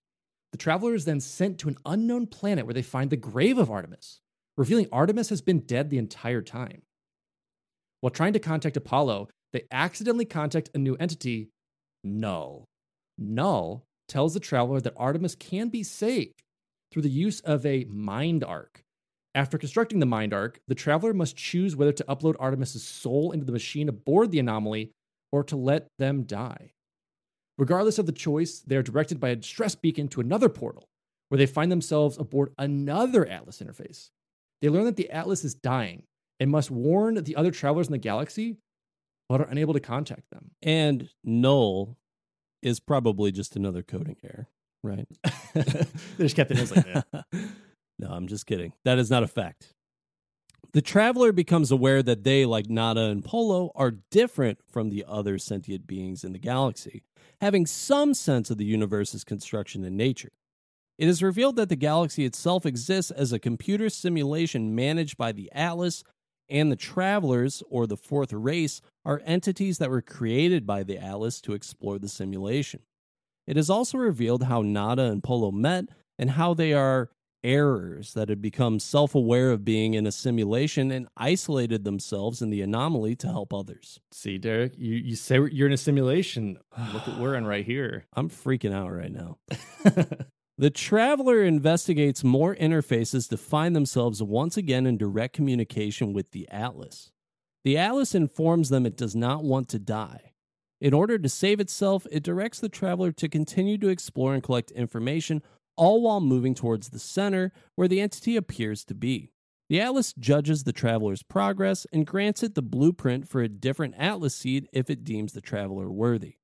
The traveler is then sent to an unknown planet where they find the grave of Artemis, revealing Artemis has been dead the entire time. While trying to contact Apollo, they accidentally contact a new entity, Null. Null tells the traveler that Artemis can be saved through the use of a mind arc. After constructing the mind arc, the traveler must choose whether to upload Artemis's soul into the machine aboard the anomaly or to let them die. Regardless of the choice, they are directed by a distress beacon to another portal, where they find themselves aboard another Atlas interface. They learn that the Atlas is dying and must warn the other travelers in the galaxy, but are unable to contact them. And null is probably just another coding error, right? they just kept it as like that. no, I'm just kidding. That is not a fact. The traveler becomes aware that they, like Nada and Polo, are different from the other sentient beings in the galaxy, having some sense of the universe's construction and nature. It is revealed that the galaxy itself exists as a computer simulation managed by the Atlas, and the travelers, or the fourth race, are entities that were created by the Atlas to explore the simulation. It is also revealed how Nada and Polo met and how they are errors that had become self aware of being in a simulation and isolated themselves in the anomaly to help others. See, Derek, you, you say you're in a simulation. Look what we're in right here. I'm freaking out right now. the traveler investigates more interfaces to find themselves once again in direct communication with the Atlas. The Atlas informs them it does not want to die. In order to save itself, it directs the traveler to continue to explore and collect information, all while moving towards the center where the entity appears to be. The Atlas judges the traveler's progress and grants it the blueprint for a different Atlas seed if it deems the traveler worthy.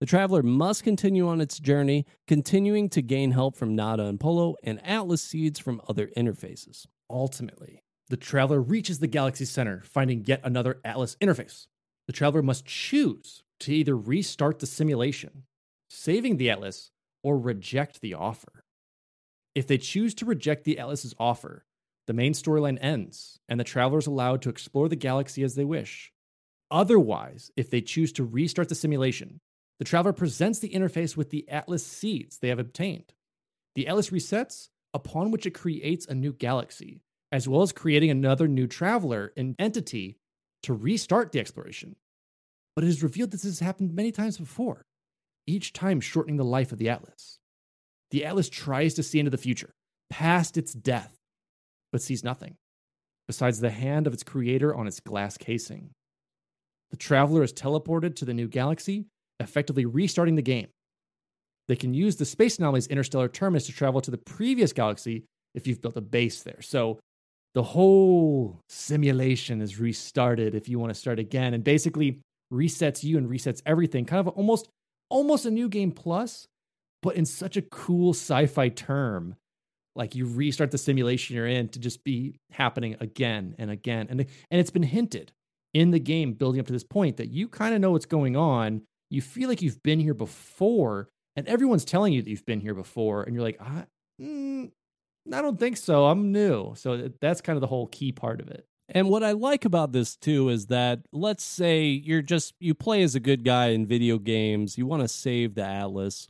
The traveler must continue on its journey, continuing to gain help from Nada and Polo and Atlas seeds from other interfaces. Ultimately, the traveler reaches the galaxy center, finding yet another Atlas interface. The traveler must choose to either restart the simulation, saving the Atlas, or reject the offer. If they choose to reject the Atlas's offer, the main storyline ends and the traveler is allowed to explore the galaxy as they wish. Otherwise, if they choose to restart the simulation, the traveler presents the interface with the Atlas seeds they have obtained. The Atlas resets, upon which it creates a new galaxy, as well as creating another new traveler and entity to restart the exploration. But it is revealed that this has happened many times before, each time shortening the life of the Atlas. The Atlas tries to see into the future, past its death, but sees nothing, besides the hand of its creator on its glass casing. The traveler is teleported to the new galaxy, effectively restarting the game. They can use the space anomaly's interstellar terminus to travel to the previous galaxy if you've built a base there. So the whole simulation is restarted if you want to start again and basically resets you and resets everything kind of almost almost a new game plus but in such a cool sci-fi term like you restart the simulation you're in to just be happening again and again and and it's been hinted in the game building up to this point that you kind of know what's going on you feel like you've been here before and everyone's telling you that you've been here before and you're like I, mm, I don't think so. I'm new. So that's kind of the whole key part of it. And what I like about this too is that let's say you're just you play as a good guy in video games, you want to save the Atlas.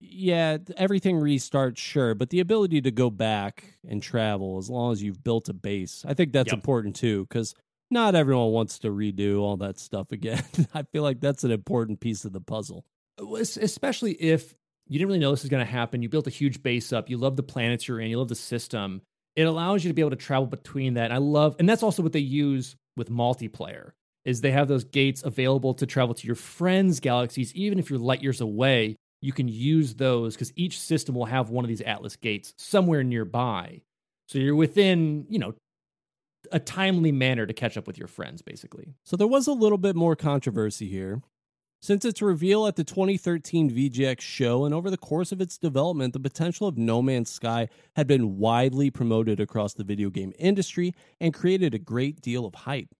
yeah, everything restarts, sure, but the ability to go back and travel as long as you've built a base, I think that's Yep. important too, because not everyone wants to redo all that stuff again. I feel like that's an important piece of the puzzle. Uh, especially if you didn't really know this was going to happen. You built a huge base up. You love the planets you're in. You love the system. It allows you to be able to travel between that. And I love, and that's also what they use with multiplayer. Is they have those gates available to travel to your friends' galaxies, even if you're light years away. You can use those because each system will have one of these Atlas gates somewhere nearby. So you're within, you know, a timely manner to catch up with your friends, basically. So there was a little bit more controversy here. Since its reveal at the 2013 VGX show and over the course of its development, the potential of No Man's Sky had been widely promoted across the video game industry and created a great deal of hype.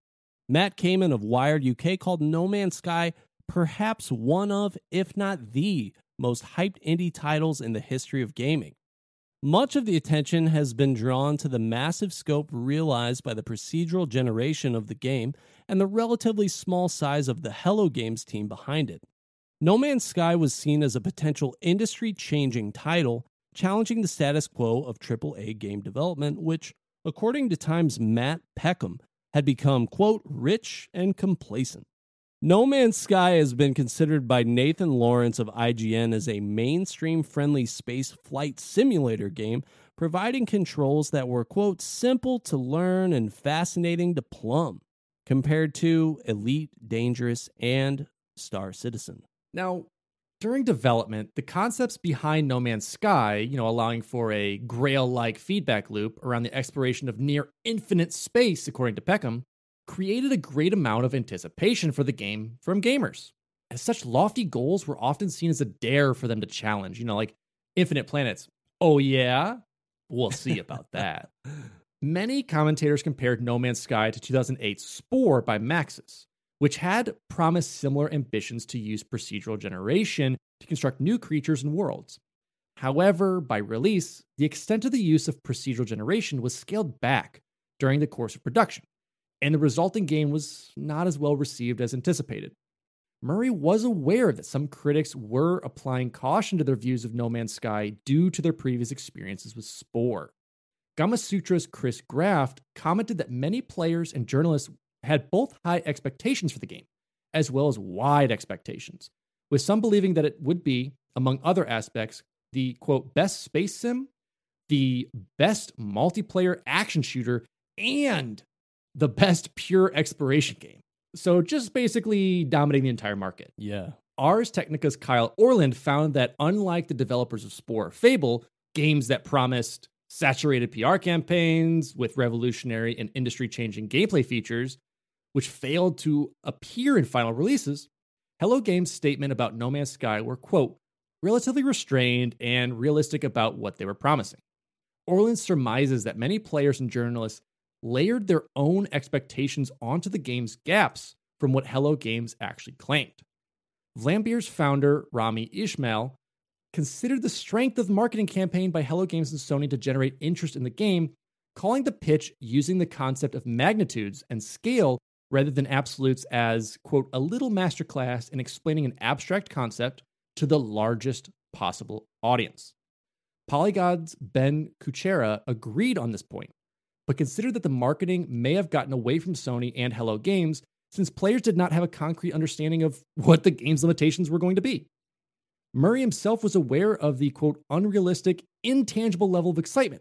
Matt Kamen of Wired UK called No Man's Sky perhaps one of, if not the, most hyped indie titles in the history of gaming. Much of the attention has been drawn to the massive scope realized by the procedural generation of the game and the relatively small size of the Hello Games team behind it. No Man's Sky was seen as a potential industry changing title, challenging the status quo of AAA game development, which, according to Time's Matt Peckham, had become, quote, rich and complacent. No Man's Sky has been considered by Nathan Lawrence of IGN as a mainstream friendly space flight simulator game, providing controls that were, quote, simple to learn and fascinating to plumb, compared to Elite, Dangerous, and Star Citizen. Now, during development, the concepts behind No Man's Sky, you know, allowing for a grail like feedback loop around the exploration of near infinite space, according to Peckham, created a great amount of anticipation for the game from gamers. As such lofty goals were often seen as a dare for them to challenge, you know, like infinite planets. Oh, yeah? We'll see about that. Many commentators compared No Man's Sky to 2008's Spore by Maxis, which had promised similar ambitions to use procedural generation to construct new creatures and worlds. However, by release, the extent of the use of procedural generation was scaled back during the course of production, and the resulting game was not as well received as anticipated. Murray was aware that some critics were applying caution to their views of No Man's Sky due to their previous experiences with Spore. Gamasutra's Chris Graft commented that many players and journalists had both high expectations for the game, as well as wide expectations, with some believing that it would be, among other aspects, the quote, best space sim, the best multiplayer action shooter, and the best pure exploration game. So just basically dominating the entire market. Yeah. Ars Technica's Kyle Orland found that unlike the developers of Spore or Fable, games that promised saturated PR campaigns with revolutionary and industry changing gameplay features, which failed to appear in final releases, Hello Games' statement about No Man's Sky were, quote, relatively restrained and realistic about what they were promising. Orland surmises that many players and journalists layered their own expectations onto the game's gaps from what Hello Games actually claimed. Vlambeer's founder, Rami Ismail, considered the strength of the marketing campaign by Hello Games and Sony to generate interest in the game, calling the pitch using the concept of magnitudes and scale rather than absolutes as, quote, a little masterclass in explaining an abstract concept to the largest possible audience. Polygon's Ben Kuchera agreed on this point, but considered that the marketing may have gotten away from Sony and Hello Games since players did not have a concrete understanding of what the game's limitations were going to be. Murray himself was aware of the quote unrealistic, intangible level of excitement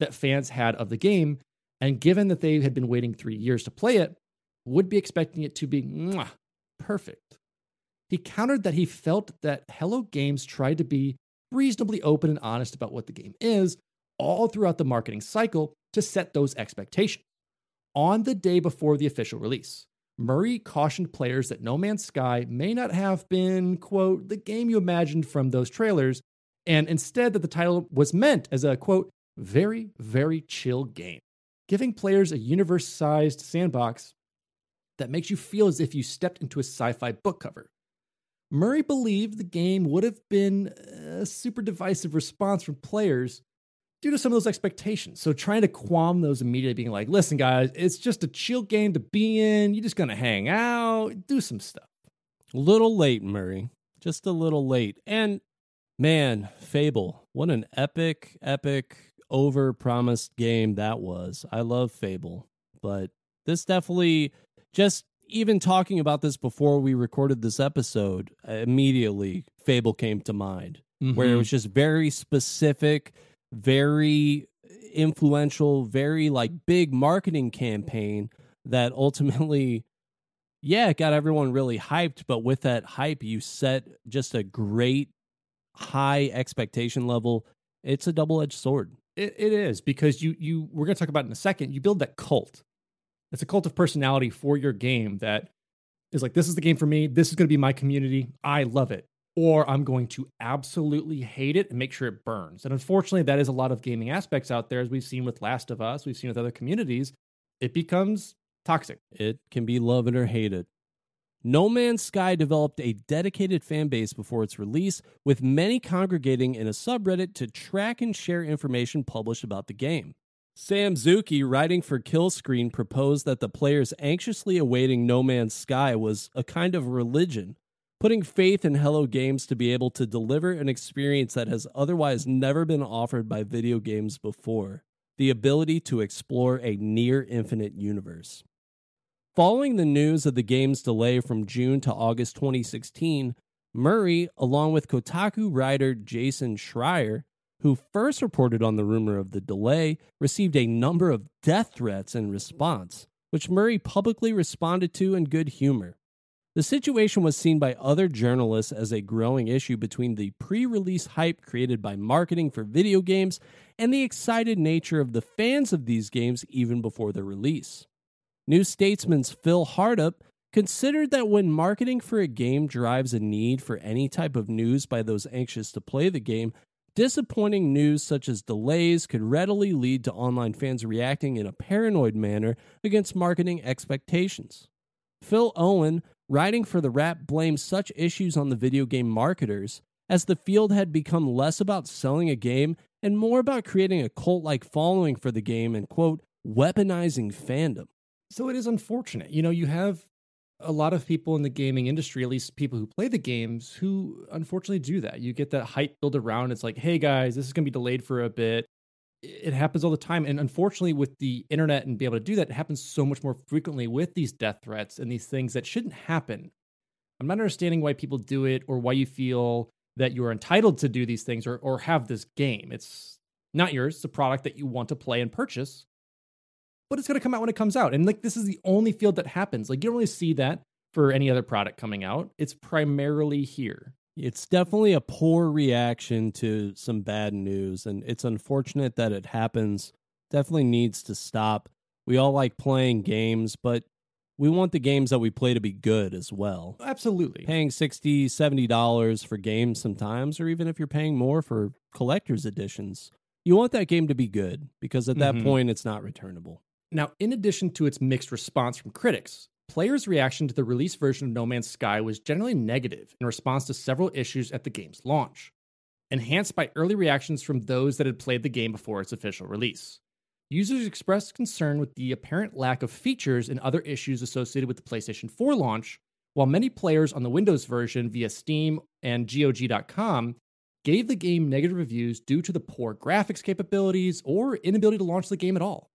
that fans had of the game, and given that they had been waiting three years to play it, would be expecting it to be mwah, perfect. He countered that he felt that Hello Games tried to be reasonably open and honest about what the game is all throughout the marketing cycle to set those expectations. On the day before the official release, Murray cautioned players that No Man's Sky may not have been, quote, the game you imagined from those trailers, and instead that the title was meant as a, quote, very, very chill game, giving players a universe sized sandbox that makes you feel as if you stepped into a sci fi book cover. Murray believed the game would have been a super divisive response from players due to some of those expectations. So trying to qualm those immediately, being like, listen, guys, it's just a chill game to be in. You're just going to hang out, do some stuff. A little late, Murray. Just a little late. And Man, Fable. What an epic, epic, over promised game that was. I love Fable, but this definitely just even talking about this before we recorded this episode, immediately Fable came to mind, mm-hmm. where it mm-hmm. was just very specific, very influential, very like big marketing campaign that ultimately, yeah, got everyone really hyped. But with that hype, you set just a great high expectation level. It's a double edged sword. It, it is because you you we're going to talk about in a second. You build that cult. It's a cult of personality for your game that is like this is the game for me. This is going to be my community. I love it. Or I'm going to absolutely hate it and make sure it burns. And unfortunately, that is a lot of gaming aspects out there, as we've seen with Last of Us, we've seen with other communities. It becomes toxic. It can be loved or hated. No Man's Sky developed a dedicated fan base before its release, with many congregating in a subreddit to track and share information published about the game. Sam Zucchi, writing for Killscreen, proposed that the players anxiously awaiting No Man's Sky was a kind of religion, putting faith in Hello Games to be able to deliver an experience that has otherwise never been offered by video games before the ability to explore a near infinite universe. Following the news of the game's delay from June to August 2016, Murray, along with Kotaku writer Jason Schreier, who first reported on the rumor of the delay, received a number of death threats in response, which Murray publicly responded to in good humor. The situation was seen by other journalists as a growing issue between the pre release hype created by marketing for video games and the excited nature of the fans of these games even before their release. New Statesman's Phil Hartup considered that when marketing for a game drives a need for any type of news by those anxious to play the game, disappointing news such as delays could readily lead to online fans reacting in a paranoid manner against marketing expectations. Phil Owen, writing for The Wrap, blames such issues on the video game marketers, as the field had become less about selling a game and more about creating a cult like following for the game and, quote, weaponizing fandom. So it is unfortunate. You know, you have a lot of people in the gaming industry, at least people who play the games, who unfortunately do that. You get that hype built around. It's like, hey guys, this is going to be delayed for a bit. It happens all the time. And unfortunately, with the internet and be able to do that, it happens so much more frequently with these death threats and these things that shouldn't happen. I'm not understanding why people do it or why you feel that you're entitled to do these things or, or have this game. It's not yours, it's a product that you want to play and purchase but it's going to come out when it comes out. And like this is the only field that happens. Like you don't really see that for any other product coming out. It's primarily here. It's definitely a poor reaction to some bad news and it's unfortunate that it happens. Definitely needs to stop. We all like playing games, but we want the games that we play to be good as well. Absolutely. Paying 60 $70 for games sometimes, or even if you're paying more for collector's editions, you want that game to be good because at that mm-hmm. point it's not returnable. Now, in addition to its mixed response from critics, players' reaction to the release version of No Man's Sky was generally negative in response to several issues at the game's launch, enhanced by early reactions from those that had played the game before its official release. Users expressed concern with the apparent lack of features and other issues associated with the PlayStation 4 launch, while many players on the Windows version via Steam and GOG.com gave the game negative reviews due to the poor graphics capabilities or inability to launch the game at all.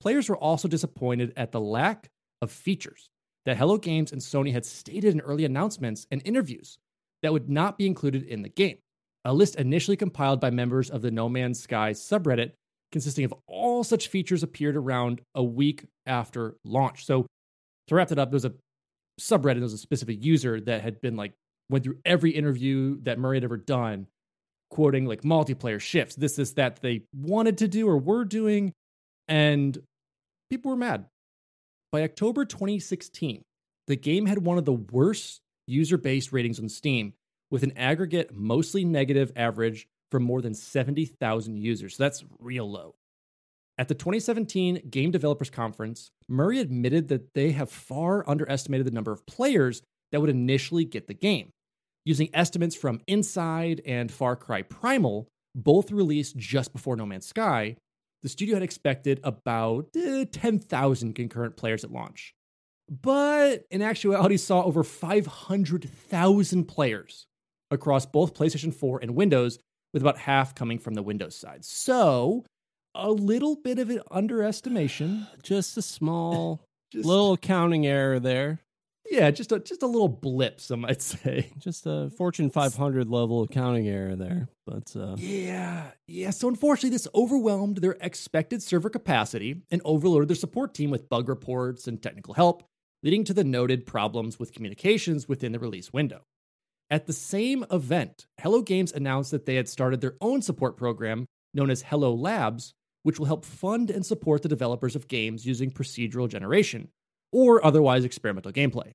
Players were also disappointed at the lack of features that Hello Games and Sony had stated in early announcements and interviews that would not be included in the game. A list initially compiled by members of the No Man's Sky subreddit, consisting of all such features, appeared around a week after launch. So, to wrap it up, there was a subreddit, there was a specific user that had been like, went through every interview that Murray had ever done, quoting like multiplayer shifts, this, this, that they wanted to do or were doing. And people were mad. By October 2016, the game had one of the worst user based ratings on Steam, with an aggregate mostly negative average for more than 70,000 users. So that's real low. At the 2017 Game Developers Conference, Murray admitted that they have far underestimated the number of players that would initially get the game. Using estimates from Inside and Far Cry Primal, both released just before No Man's Sky, the studio had expected about uh, 10,000 concurrent players at launch. But in actuality, saw over 500,000 players across both PlayStation 4 and Windows, with about half coming from the Windows side. So, a little bit of an underestimation. Just a small Just, little accounting error there. Yeah, just a just a little blip, some might say. Just a Fortune 500 level accounting error there. But uh, Yeah, yeah. So unfortunately, this overwhelmed their expected server capacity and overloaded their support team with bug reports and technical help, leading to the noted problems with communications within the release window. At the same event, Hello Games announced that they had started their own support program known as Hello Labs, which will help fund and support the developers of games using procedural generation or otherwise experimental gameplay.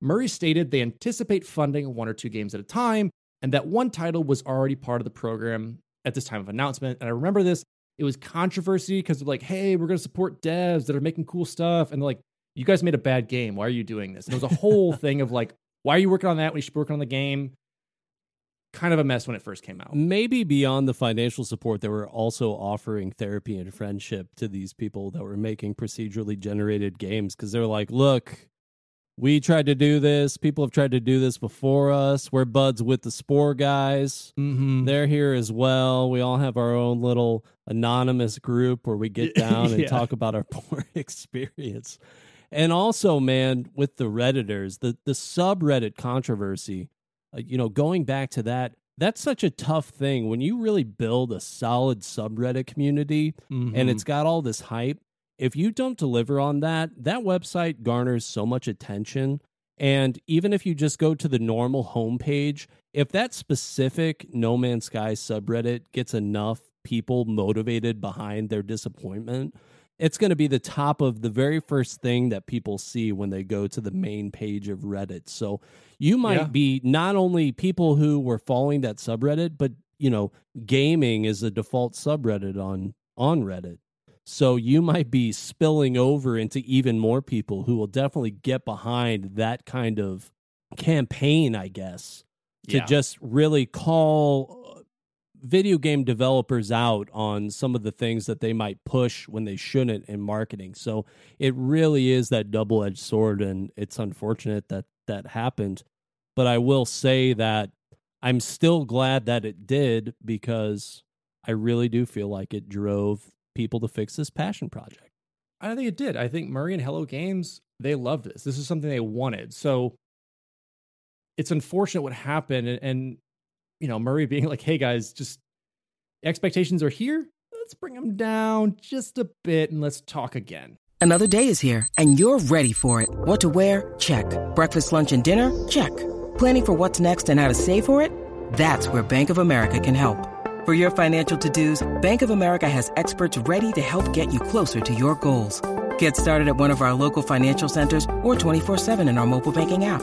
Murray stated they anticipate funding one or two games at a time, and that one title was already part of the program at this time of announcement. And I remember this, it was controversy because they're like, hey, we're going to support devs that are making cool stuff. And they're like, you guys made a bad game. Why are you doing this? And it was a whole thing of like, why are you working on that when you should be working on the game? Kind of a mess when it first came out. maybe beyond the financial support, they were also offering therapy and friendship to these people that were making procedurally generated games because they're like, look, we tried to do this. People have tried to do this before us. We're buds with the Spore guys. Mm-hmm. They're here as well. We all have our own little anonymous group where we get down and talk about our poor experience. And also, man, with the Redditors, the, the subreddit controversy, uh, you know, going back to that, that's such a tough thing. When you really build a solid subreddit community Mm-hmm. and it's got all this hype, if you don't deliver on that, that website garners so much attention. And even if you just go to the normal homepage, if that specific No Man's Sky subreddit gets enough people motivated behind their disappointment, it's going to be the top of the very first thing that people see when they go to the main page of Reddit. So you might Yeah. be not only people who were following that subreddit, but you know, gaming is a default subreddit on on Reddit. So you might be spilling over into even more people who will definitely get behind that kind of campaign, I guess, to Yeah. just really call video game developers out on some of the things that they might push when they shouldn't in marketing. So it really is that double-edged sword and it's unfortunate that that happened. But I will say that I'm still glad that it did because I really do feel like it drove people to fix this passion project. I think it did. I think Murray and Hello Games, they loved this. This is something they wanted. So it's unfortunate what happened. And, and, you know, Murray being like, hey guys, just expectations are here. Let's bring them down just a bit and let's talk again. Another day is here, and you're ready for it. What to wear? Check. Breakfast, lunch, and dinner? Check. Planning for what's next and how to save for it? That's where Bank of America can help. For your financial to dos, Bank of America has experts ready to help get you closer to your goals. Get started at one of our local financial centers or 24-7 in our mobile banking app.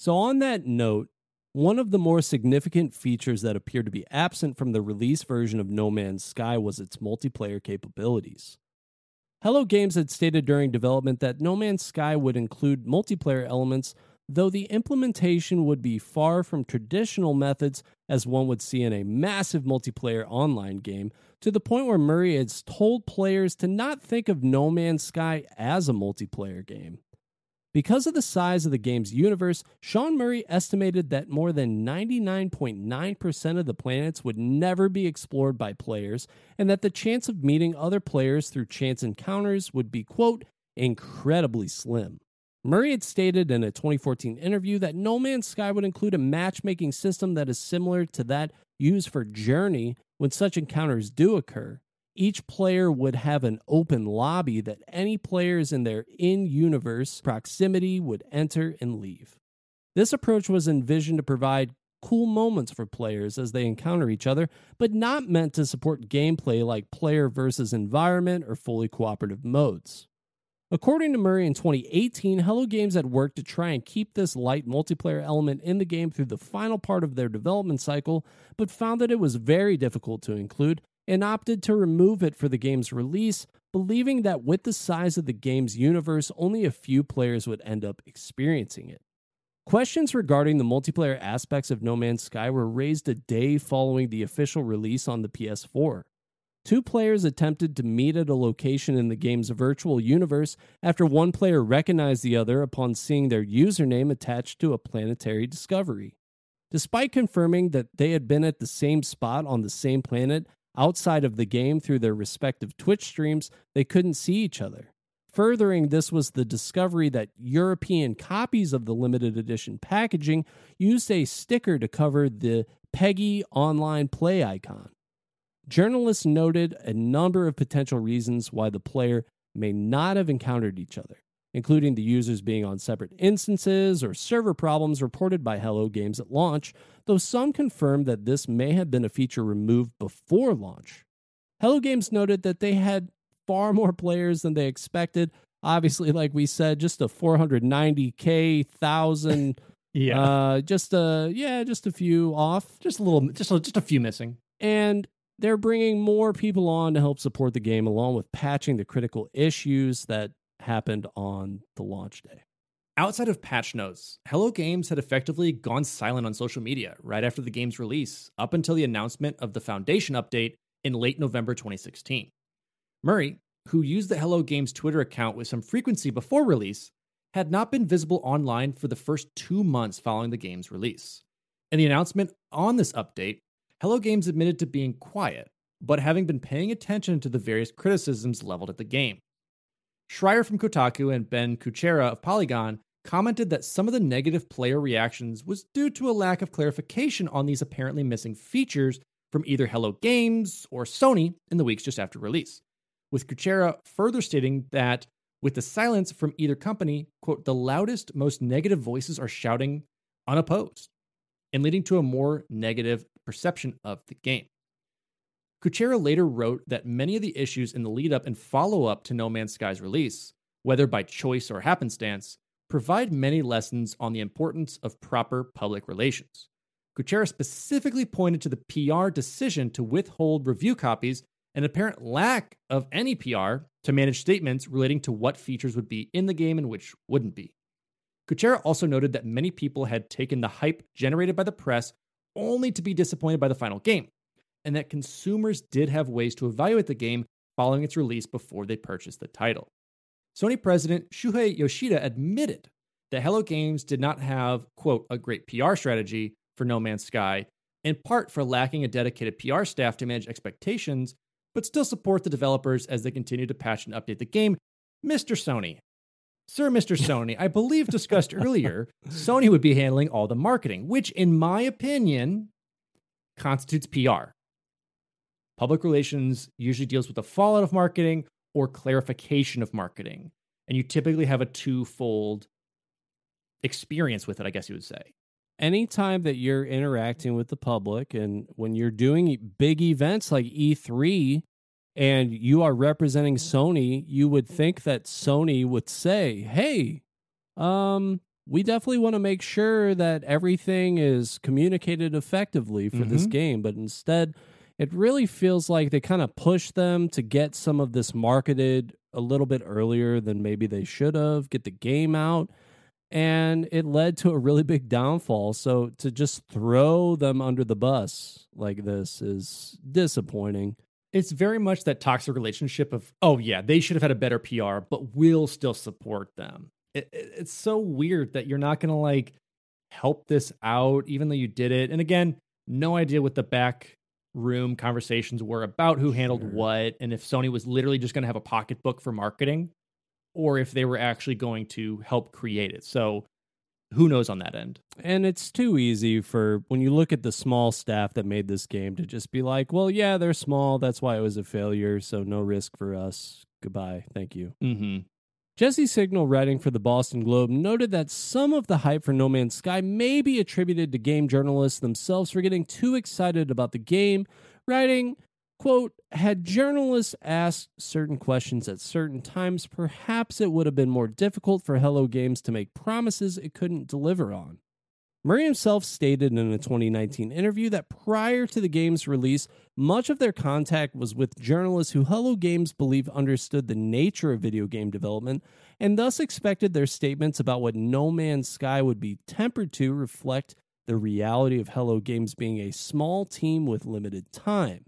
So, on that note, one of the more significant features that appeared to be absent from the release version of No Man's Sky was its multiplayer capabilities. Hello Games had stated during development that No Man's Sky would include multiplayer elements, though the implementation would be far from traditional methods as one would see in a massive multiplayer online game, to the point where Murray has told players to not think of No Man's Sky as a multiplayer game. Because of the size of the game's universe, Sean Murray estimated that more than 99.9% of the planets would never be explored by players, and that the chance of meeting other players through chance encounters would be, quote, incredibly slim. Murray had stated in a 2014 interview that No Man's Sky would include a matchmaking system that is similar to that used for Journey when such encounters do occur. Each player would have an open lobby that any players in their in universe proximity would enter and leave. This approach was envisioned to provide cool moments for players as they encounter each other, but not meant to support gameplay like player versus environment or fully cooperative modes. According to Murray in 2018, Hello Games had worked to try and keep this light multiplayer element in the game through the final part of their development cycle, but found that it was very difficult to include and opted to remove it for the game's release, believing that with the size of the game's universe, only a few players would end up experiencing it. Questions regarding the multiplayer aspects of No Man's Sky were raised a day following the official release on the PS4. Two players attempted to meet at a location in the game's virtual universe after one player recognized the other upon seeing their username attached to a planetary discovery. Despite confirming that they had been at the same spot on the same planet outside of the game through their respective Twitch streams, they couldn't see each other. Furthering this was the discovery that European copies of the limited edition packaging used a sticker to cover the PEGI online play icon. Journalists noted a number of potential reasons why the player may not have encountered each other, including the users being on separate instances or server problems reported by Hello Games at launch, though some confirmed that this may have been a feature removed before launch. Hello Games noted that they had far more players than they expected. Obviously, like we said, just a 490k thousand. Yeah. Uh, just a yeah, just a few off, just a little, just a, just a few missing. and they're bringing more people on to help support the game, along with patching the critical issues that happened on the launch day. Outside of patch notes, Hello Games had effectively gone silent on social media right after the game's release, up until the announcement of the Foundation update in late November 2016. Murray, who used the Hello Games Twitter account with some frequency before release, had not been visible online for the first two months following the game's release. In the announcement on this update, Hello Games admitted to being quiet, but having been paying attention to the various criticisms leveled at the game. Schreier from Kotaku and Ben Kuchera of Polygon commented that some of the negative player reactions was due to a lack of clarification on these apparently missing features from either Hello Games or Sony in the weeks just after release. With Kuchera further stating that with the silence from either company, quote, the loudest, most negative voices are shouting unopposed and leading to a more negative perception of the game. Kuchera later wrote that many of the issues in the lead up and follow up to No Man's Sky's release, whether by choice or happenstance, provide many lessons on the importance of proper public relations. Kuchera specifically pointed to the PR decision to withhold review copies and apparent lack of any PR to manage statements relating to what features would be in the game and which wouldn't be. Kuchera also noted that many people had taken the hype generated by the press only to be disappointed by the final game, and that consumers did have ways to evaluate the game following its release before they purchased the title. Sony president Shuhei Yoshida admitted that Hello Games did not have, quote, a great PR strategy for No Man's Sky, in part for lacking a dedicated PR staff to manage expectations, but still support the developers as they continue to patch and update the game. Mr. Sony, Sir Mr. Sony, I believe discussed earlier, Sony would be handling all the marketing, which, in my opinion, constitutes PR. Public relations usually deals with the fallout of marketing or clarification of marketing. And you typically have a twofold experience with it, I guess you would say. Anytime that you're interacting with the public and when you're doing big events like E3 and you are representing Sony, you would think that Sony would say, "Hey, um we definitely want to make sure that everything is communicated effectively for this Mhm. game, but instead it really feels like they kind of pushed them to get some of this marketed a little bit earlier than maybe they should have, get the game out. And it led to a really big downfall. So to just throw them under the bus like this is disappointing. It's very much that toxic relationship of, oh, yeah, they should have had a better PR, but we'll still support them. It, it- it's so weird that you're not going to like help this out, even though you did it. And again, no idea what the back room conversations were about who handled Sure. what, and if Sony was literally just going to have a pocketbook for marketing, or if they were actually going to help create it. So who knows on that end? And it's too easy for when you look at the small staff that made this game to just be like, well, yeah, they're small. That's why it was a failure. So no risk for us. Goodbye. Thank you. Mm-hmm. Jesse Singal, writing for the Boston Globe, noted that some of the hype for No Man's Sky may be attributed to game journalists themselves for getting too excited about the game, writing, quote, had journalists asked certain questions at certain times, perhaps it would have been more difficult for Hello Games to make promises it couldn't deliver on. Murray himself stated in a 2019 interview that prior to the game's release, much of their contact was with journalists who Hello Games believe understood the nature of video game development and thus expected their statements about what No Man's Sky would be tempered to reflect the reality of Hello Games being a small team with limited time.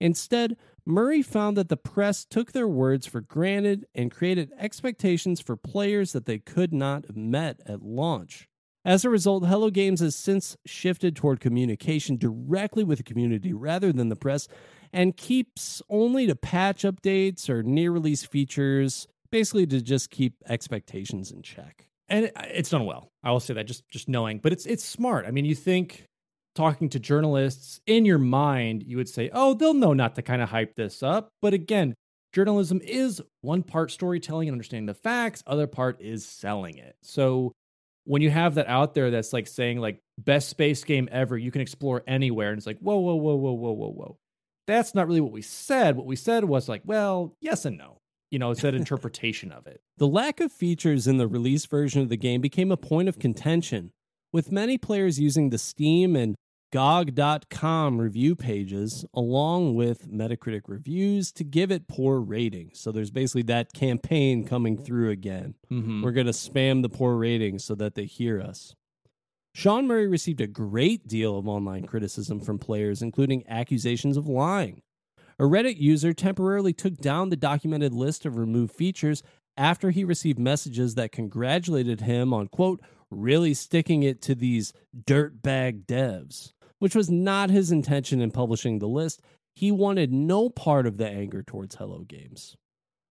Instead, Murray found that the press took their words for granted and created expectations for players that they could not have met at launch. As a result, Hello Games has since shifted toward communication directly with the community rather than the press and keeps only to patch updates or near release features, basically to just keep expectations in check. And it's done well. I will say that just just knowing, but it's it's smart. I mean, you think talking to journalists in your mind, you would say, "Oh, they'll know not to kind of hype this up." But again, journalism is one part storytelling and understanding the facts, other part is selling it. So when you have that out there that's like saying like best space game ever, you can explore anywhere, and it's like whoa, whoa, whoa, whoa, whoa, whoa, whoa. That's not really what we said. What we said was like, well, yes and no. You know, it's that interpretation of it. The lack of features in the release version of the game became a point of contention, with many players using the Steam and GOG.com review pages along with Metacritic reviews to give it poor ratings. So there's basically that campaign coming through again. Mm-hmm. We're going to spam the poor ratings so that they hear us. Sean Murray received a great deal of online criticism from players, including accusations of lying. A Reddit user temporarily took down the documented list of removed features after he received messages that congratulated him on, quote, really sticking it to these dirtbag devs which was not his intention in publishing the list. He wanted no part of the anger towards Hello Games.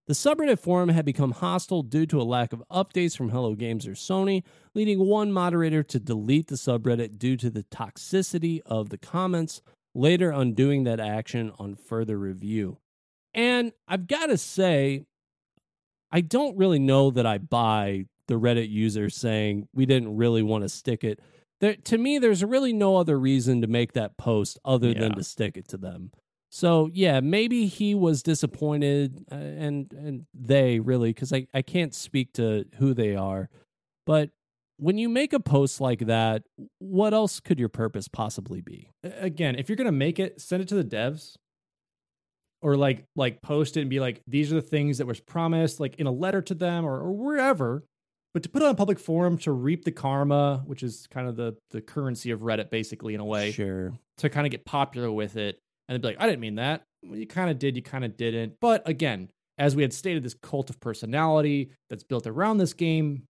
The subreddit forum had become hostile due to a lack of updates from Hello Games or Sony, leading one moderator to delete the subreddit due to the toxicity of the comments, later undoing that action on further review. And I've got to say, I don't really know that I buy the Reddit user saying we didn't really want to stick it there, to me, there's really no other reason to make that post other yeah. than to stick it to them. So yeah, maybe he was disappointed, uh, and and they really because I I can't speak to who they are, but when you make a post like that, what else could your purpose possibly be? Again, if you're gonna make it, send it to the devs, or like like post it and be like, these are the things that was promised, like in a letter to them or, or wherever, but to put it on a public forum to reap the karma, which is kind of the the currency of Reddit, basically in a way, sure, to kind of get popular with it, and be like, I didn't mean that. Well, you kind of did, you kind of didn't. But again, as we had stated, this cult of personality that's built around this game,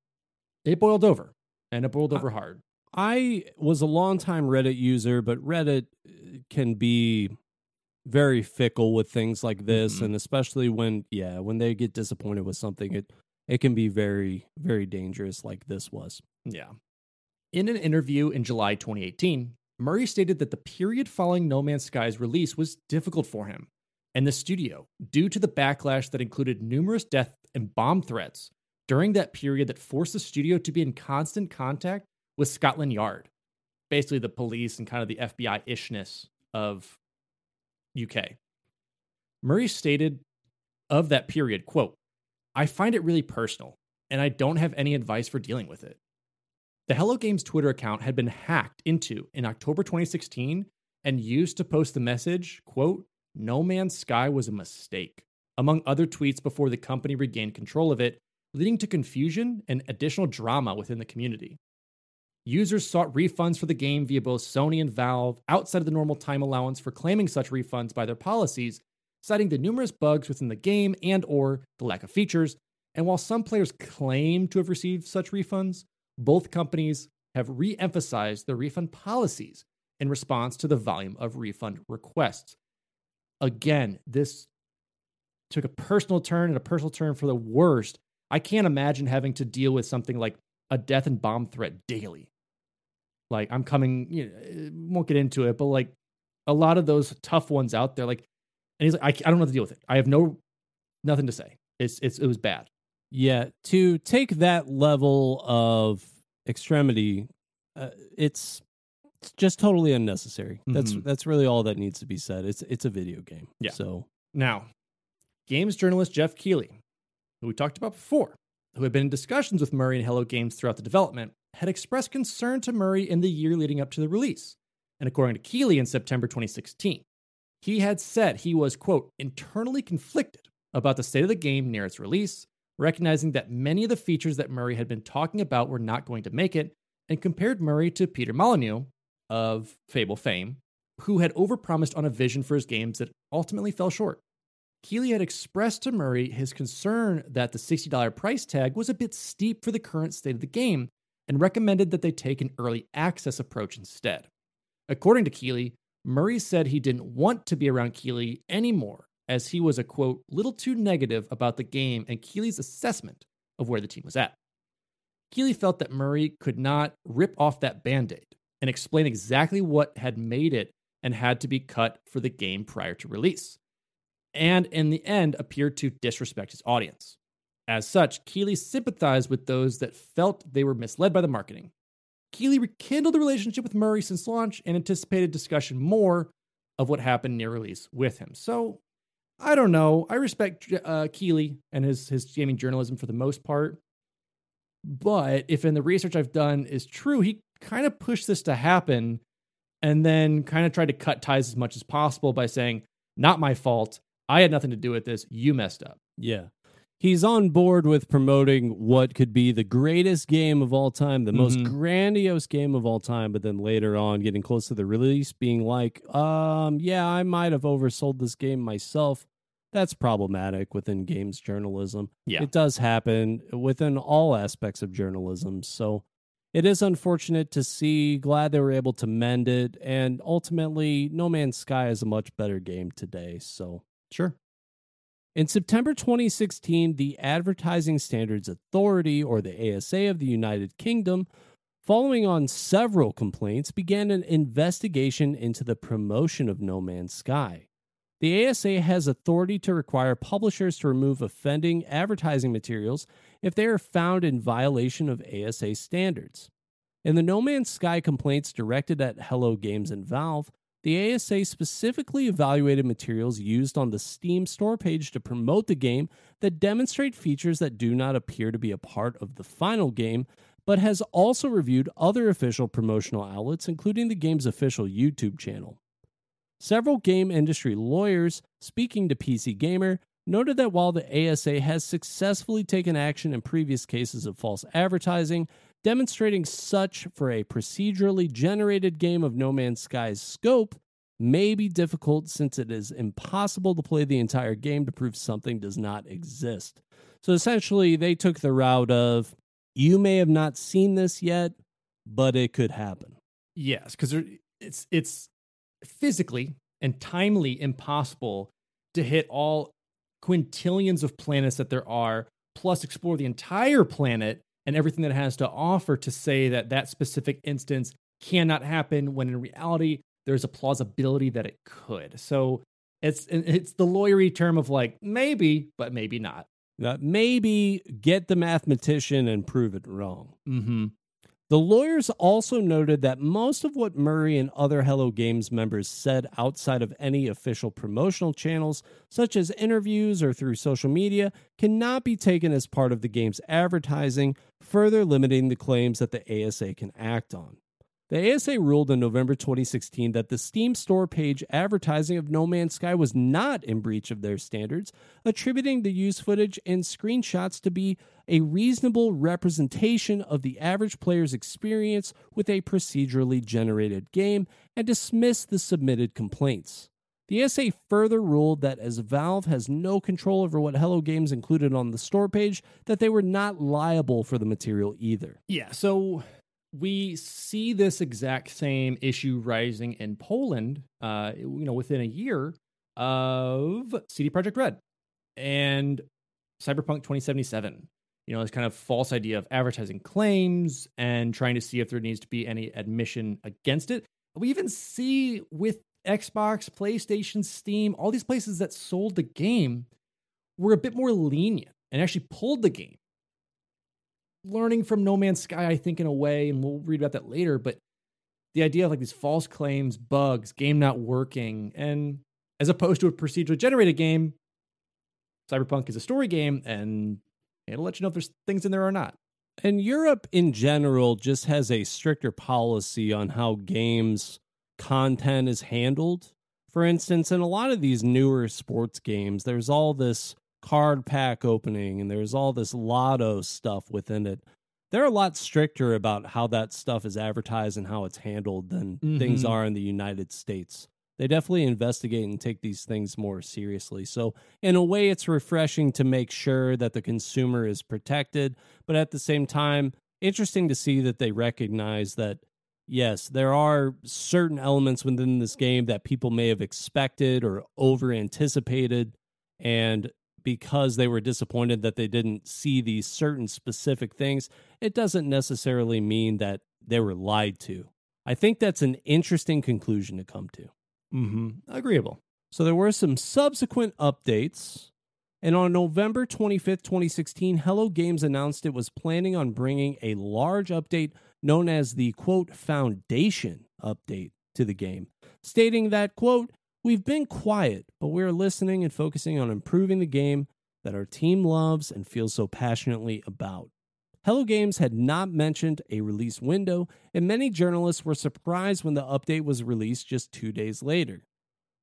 it boiled over, and it boiled over hard. I was a longtime Reddit user, but Reddit uh, can be very fickle with things like this, mm-hmm. and especially when, yeah, when they get disappointed with something, it it can be very, very dangerous, like this was. Yeah. In an interview in July 2018, Murray stated that the period following No Man's Sky's release was difficult for him and the studio due to the backlash that included numerous death and bomb threats during that period that forced the studio to be in constant contact with Scotland Yard, basically the police and kind of the FBI ishness of UK. Murray stated of that period, quote, I find it really personal, and I don't have any advice for dealing with it. The Hello Games Twitter account had been hacked into in October 2016 and used to post the message, quote, No Man's Sky was a mistake, among other tweets before the company regained control of it, leading to confusion and additional drama within the community. Users sought refunds for the game via both Sony and Valve outside of the normal time allowance for claiming such refunds by their policies, citing the numerous bugs within the game and or the lack of features. And while some players claim to have received such refunds, both companies have re-emphasized their refund policies in response to the volume of refund requests. Again, this took a personal turn and a personal turn for the worst. I can't imagine having to deal with something like a death and bomb threat daily. Like I'm coming, you know, won't get into it, but like a lot of those tough ones out there, like and he's like, I, I don't know what to deal with it. I have no nothing to say. It's it's it was bad. Yeah, to take that level of extremity, uh, it's it's just totally unnecessary. That's Mhm. that's really all that needs to be said. It's it's a video game. Yeah. So Now, games journalist Geoff Keighley, who we talked about before, who had been in discussions with Murray and Hello Games throughout the development, had expressed concern to Murray in the year leading up to the release. And according to Keighley in September 2016, he had said he was, quote, internally conflicted about the state of the game near its release, recognizing that many of the features that Murray had been talking about were not going to make it, and compared Murray to Peter Molyneux of Fable fame, who had overpromised on a vision for his games that ultimately fell short. Keighley had expressed to Murray his concern that the $60 price tag was a bit steep for the current state of the game and recommended that they take an early access approach instead. According to Keighley, Murray said he didn't want to be around Keighley anymore as he was a quote, little too negative about the game and Keighley's assessment of where the team was at. Keighley felt that Murray could not rip off that band aid and explain exactly what had made it and had to be cut for the game prior to release, and in the end appeared to disrespect his audience. As such, Keighley sympathized with those that felt they were misled by the marketing. Keighley rekindled the relationship with Murray since launch and anticipated discussion more of what happened near release with him. So, I don't know. I respect uh, Keighley and his his gaming journalism for the most part, but if in the research I've done is true, he kind of pushed this to happen and then kind of tried to cut ties as much as possible by saying, "Not my fault. I had nothing to do with this. You messed up." yeah. He's on board with promoting what could be the greatest game of all time, the most Mhm. grandiose game of all time, but then later on, getting close to the release, being like, um, yeah, I might have oversold this game myself. That's problematic within games journalism. Yeah. It does happen within all aspects of journalism. So it is unfortunate to see. Glad they were able to mend it. And ultimately, No Man's Sky is a much better game today. So Sure. In September 2016, the Advertising Standards Authority, or the ASA of the United Kingdom, following on several complaints, began an investigation into the promotion of No Man's Sky. The ASA has authority to require publishers to remove offending advertising materials if they are found in violation of ASA standards. In the No Man's Sky complaints directed at Hello Games and Valve, the ASA specifically evaluated materials used on the Steam store page to promote the game that demonstrate features that do not appear to be a part of the final game, but has also reviewed other official promotional outlets, including the game's official YouTube channel. Several game industry lawyers, speaking to PC Gamer, noted that while the ASA has successfully taken action in previous cases of false advertising, demonstrating such for a procedurally generated game of No Man's Sky's scope may be difficult since it is impossible to play the entire game to prove something does not exist. So essentially, they took the route of you may have not seen this yet, but it could happen. Yes, because it's it's physically and timely impossible to hit all quintillions of planets that there are, plus explore the entire planet and everything that it has to offer to say that that specific instance cannot happen when in reality there's a plausibility that it could. So it's it's the lawyery term of like maybe, but maybe not. Uh, maybe get the mathematician and prove it wrong. Mm-hmm. The lawyers also noted that most of what Murray and other Hello Games members said outside of any official promotional channels, such as interviews or through social media, cannot be taken as part of the game's advertising, further limiting the claims that the ASA can act on. The ASA ruled in November 2016 that the Steam store page advertising of No Man's Sky was not in breach of their standards, attributing the use footage and screenshots to be a reasonable representation of the average player's experience with a procedurally generated game and dismissed the submitted complaints. The ASA further ruled that as Valve has no control over what Hello Games included on the store page, that they were not liable for the material either. Yeah, so we see this exact same issue rising in Poland, uh, you know, within a year of CD Projekt Red and Cyberpunk 2077. You know, this kind of false idea of advertising claims and trying to see if there needs to be any admission against it. We even see with Xbox, PlayStation, Steam, all these places that sold the game were a bit more lenient and actually pulled the game learning from No Man's Sky, I think, in a way, and we'll read about that later. But the idea of like these false claims, bugs, game not working, and as opposed to a procedurally generated game, Cyberpunk is a story game, and it'll let you know if there's things in there or not. And Europe in general just has a stricter policy on how games content is handled. For instance, in a lot of these newer sports games, there's all this card pack opening and there's all this lotto stuff within it. They're a lot stricter about how that stuff is advertised and how it's handled than mm-hmm. things are in the United States. They definitely investigate and take these things more seriously. So, in a way, it's refreshing to make sure that the consumer is protected, but at the same time, interesting to see that they recognize that yes, there are certain elements within this game that people may have expected or over anticipated. And because they were disappointed that they didn't see these certain specific things, it doesn't necessarily mean that they were lied to. I think that's an interesting conclusion to come to. Mm-hmm. Agreeable. So there were some subsequent updates. And on November 25th, 2016, Hello Games announced it was planning on bringing a large update known as the quote foundation update to the game, stating that quote, We've been quiet, but we're listening and focusing on improving the game that our team loves and feels so passionately about. Hello Games had not mentioned a release window, and many journalists were surprised when the update was released just two days later.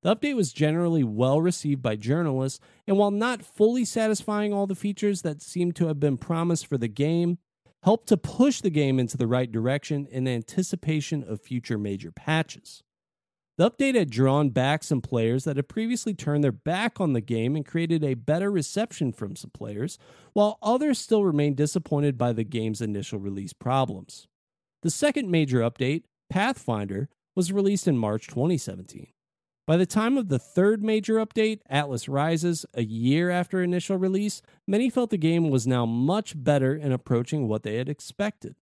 The update was generally well received by journalists, and while not fully satisfying all the features that seemed to have been promised for the game, helped to push the game into the right direction in anticipation of future major patches. The update had drawn back some players that had previously turned their back on the game and created a better reception from some players, while others still remained disappointed by the game's initial release problems. The second major update, Pathfinder, was released in March 2017. By the time of the third major update, Atlas Rises, a year after initial release, many felt the game was now much better in approaching what they had expected.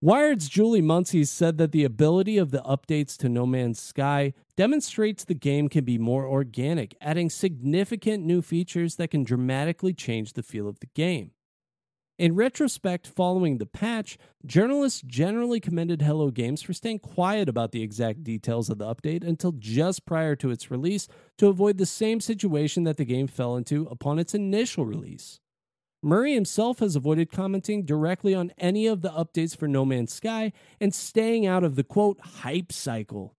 Wired's Julie Muncy said that the ability of the updates to No Man's Sky demonstrates the game can be more organic, adding significant new features that can dramatically change the feel of the game. In retrospect, following the patch, journalists generally commended Hello Games for staying quiet about the exact details of the update until just prior to its release to avoid the same situation that the game fell into upon its initial release. Murray himself has avoided commenting directly on any of the updates for No Man's Sky and staying out of the quote hype cycle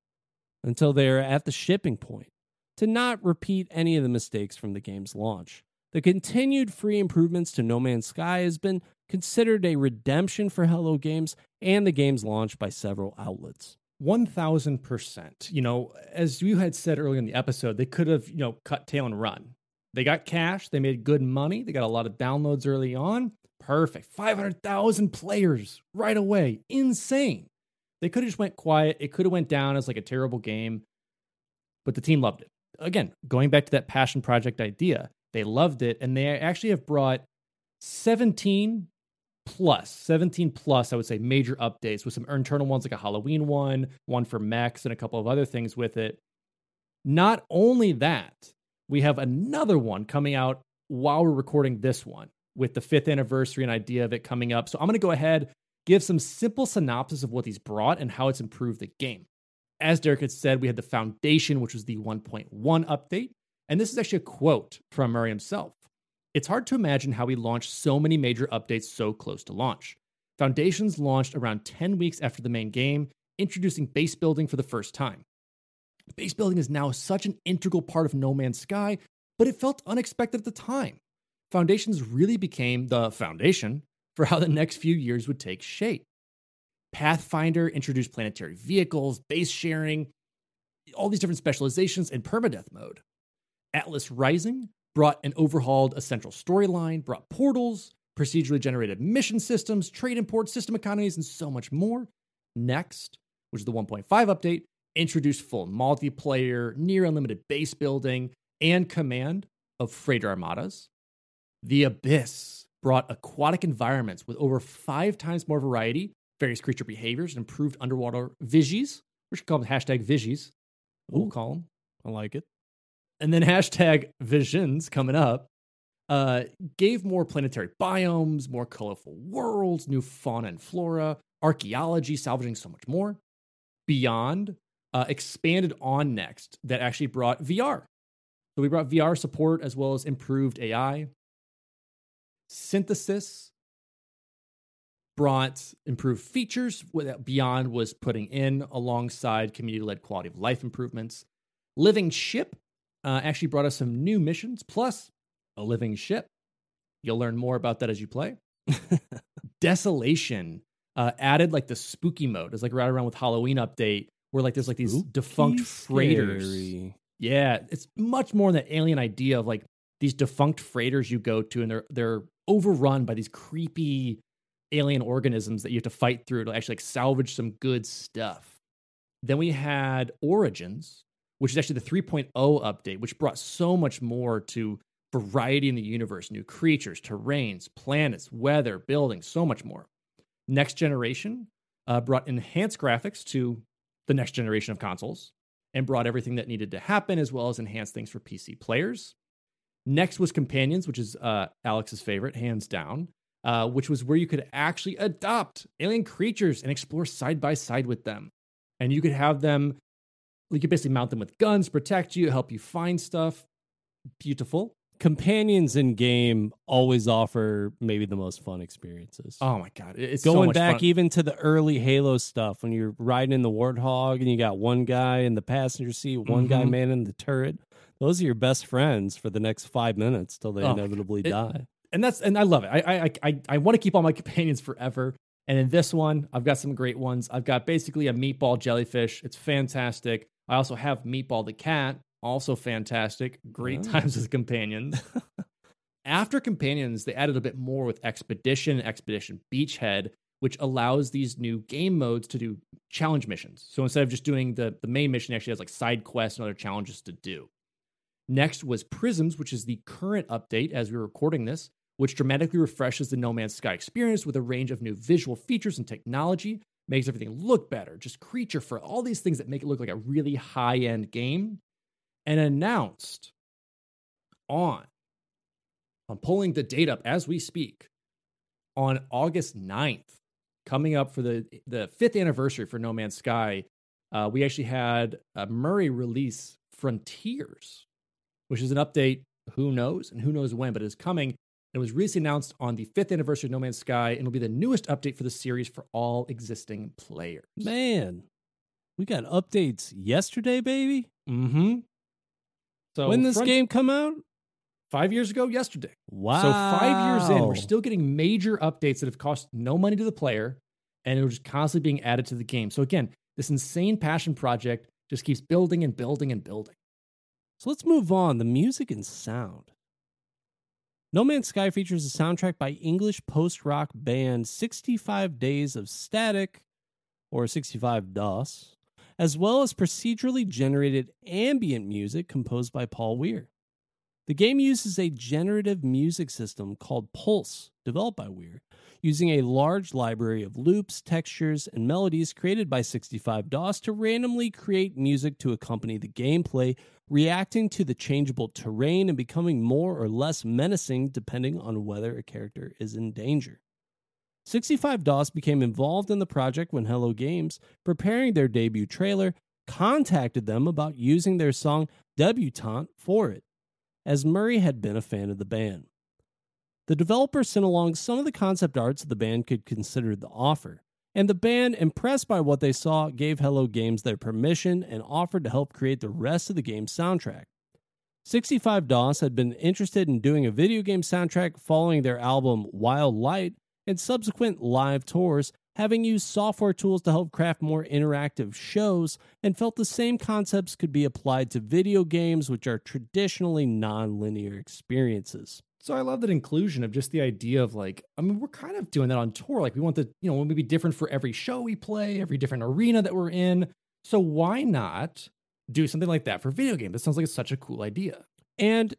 until they're at the shipping point to not repeat any of the mistakes from the game's launch. The continued free improvements to No Man's Sky has been considered a redemption for Hello Games and the game's launch by several outlets. 1000%. You know, as you had said earlier in the episode, they could have, you know, cut tail and run. They got cash. They made good money. They got a lot of downloads early on. Perfect. 500,000 players right away. Insane. They could have just went quiet. It could have went down as like a terrible game, but the team loved it. Again, going back to that passion project idea, they loved it and they actually have brought 17 plus 17 plus i would say major updates with some internal ones like a halloween one one for mechs and a couple of other things with it not only that we have another one coming out while we're recording this one with the fifth anniversary and idea of it coming up. So I'm going to go ahead, give some simple synopsis of what he's brought and how it's improved the game. As Derek had said, we had the Foundation, which was the 1.1 update. And this is actually a quote from Murray himself. It's hard to imagine how we launched so many major updates so close to launch. Foundations launched around 10 weeks after the main game, introducing base building for the first time. Base building is now such an integral part of No Man's Sky, but it felt unexpected at the time. Foundations really became the foundation for how the next few years would take shape. Pathfinder introduced planetary vehicles, base sharing, all these different specializations, and permadeath mode. Atlas Rising brought an overhauled essential storyline, brought portals, procedurally generated mission systems, trade import, system economies, and so much more. Next, which is the 1.5 update, introduced full multiplayer, near unlimited base building, and command of freighter armadas. The Abyss brought aquatic environments with over five times more variety, various creature behaviors, and improved underwater vigies. Which we should call them hashtag vigies. We'll call them. I like it. And then hashtag visions coming up. uh, gave more planetary biomes, more colorful worlds, new fauna and flora, archaeology, salvaging so much more. Beyond uh, expanded on next that actually brought VR. So we brought VR support as well as improved AI. Synthesis brought improved features. What Beyond was putting in alongside community led quality of life improvements. Living Ship uh, actually brought us some new missions plus a living ship. You'll learn more about that as you play. Desolation uh, added like the spooky mode. It's like right around with Halloween update where like there's like these Spooky defunct freighters. scary. Yeah, it's much more than that alien idea of like these defunct freighters you go to and they're they're overrun by these creepy alien organisms that you have to fight through to actually like salvage some good stuff. Then we had Origins, which is actually the 3.0 update, which brought so much more to variety in the universe, new creatures, terrains, planets, weather, buildings, so much more. Next generation uh, brought enhanced graphics to the next generation of consoles and brought everything that needed to happen as well as enhanced things for PC players. Next was Companions, which is uh, Alex's favorite, hands down, uh, which was where you could actually adopt alien creatures and explore side by side with them. And you could have them, you could basically mount them with guns, protect you, help you find stuff. Beautiful. Companions in game always offer maybe the most fun experiences. Oh my God. it- It's so Going much back fun. even to the early Halo stuff when you're riding in the Warthog and you got one guy in the passenger seat, one guy Mhm. manning the turret. Those are your best friends for the next five minutes till they Oh inevitably It- die. and that's and I love it. I I I I want to keep all my companions forever. And in this one, I've got some great ones. I've got basically a meatball jellyfish. It's fantastic. I also have meatball the cat, also fantastic. Great Oh. times as companions. After companions, they added a bit more with expedition, expedition beachhead, which allows these new game modes to do challenge missions. So instead of just doing the the main mission, it actually has like side quests and other challenges to do. Next was Prisms, which is the current update as we're recording this, which dramatically refreshes the No Man's Sky experience with a range of new visual features and technology, makes everything look better, just creature for all these things that make it look like a really high end game. And announced on, I'm pulling the date up as we speak, on August 9th, coming up for the, the fifth anniversary for No Man's Sky, uh, we actually had uh, Murray release Frontiers, which is an update. Who knows and who knows when, but it is coming. It was recently announced on the fifth anniversary of No Man's Sky, and will be the newest update for the series for all existing players. Man, we got updates yesterday, baby. Mm-hmm. So when this Front- game come out? five years ago, yesterday. Wow. So five years in, we're still getting major updates that have cost no money to the player, and it was just constantly being added to the game. So again, this insane passion project just keeps building and building and building. So let's move on. The music and sound. No Man's Sky features a soundtrack by English post rock band 65 Days of Static, or 65 DOS, as well as procedurally generated ambient music composed by Paul Weir. The game uses a generative music system called Pulse, developed by Weir, using a large library of loops, textures, and melodies created by 65 DOS to randomly create music to accompany the gameplay, reacting to the changeable terrain and becoming more or less menacing depending on whether a character is in danger. 65 DOS became involved in the project when Hello Games, preparing their debut trailer, contacted them about using their song Debutante for it, as Murray had been a fan of the band. The developer sent along some of the concept arts the band could consider the offer, and the band, impressed by what they saw, gave Hello Games their permission and offered to help create the rest of the game's soundtrack. 65 DOS had been interested in doing a video game soundtrack following their album Wild Light and subsequent live tours, having used software tools to help craft more interactive shows, and felt the same concepts could be applied to video games, which are traditionally non linear experiences. So I love that inclusion of just the idea of like, I mean, we're kind of doing that on tour. Like we want the, you know, we be different for every show we play, every different arena that we're in. So why not do something like that for video games? That sounds like it's such a cool idea. And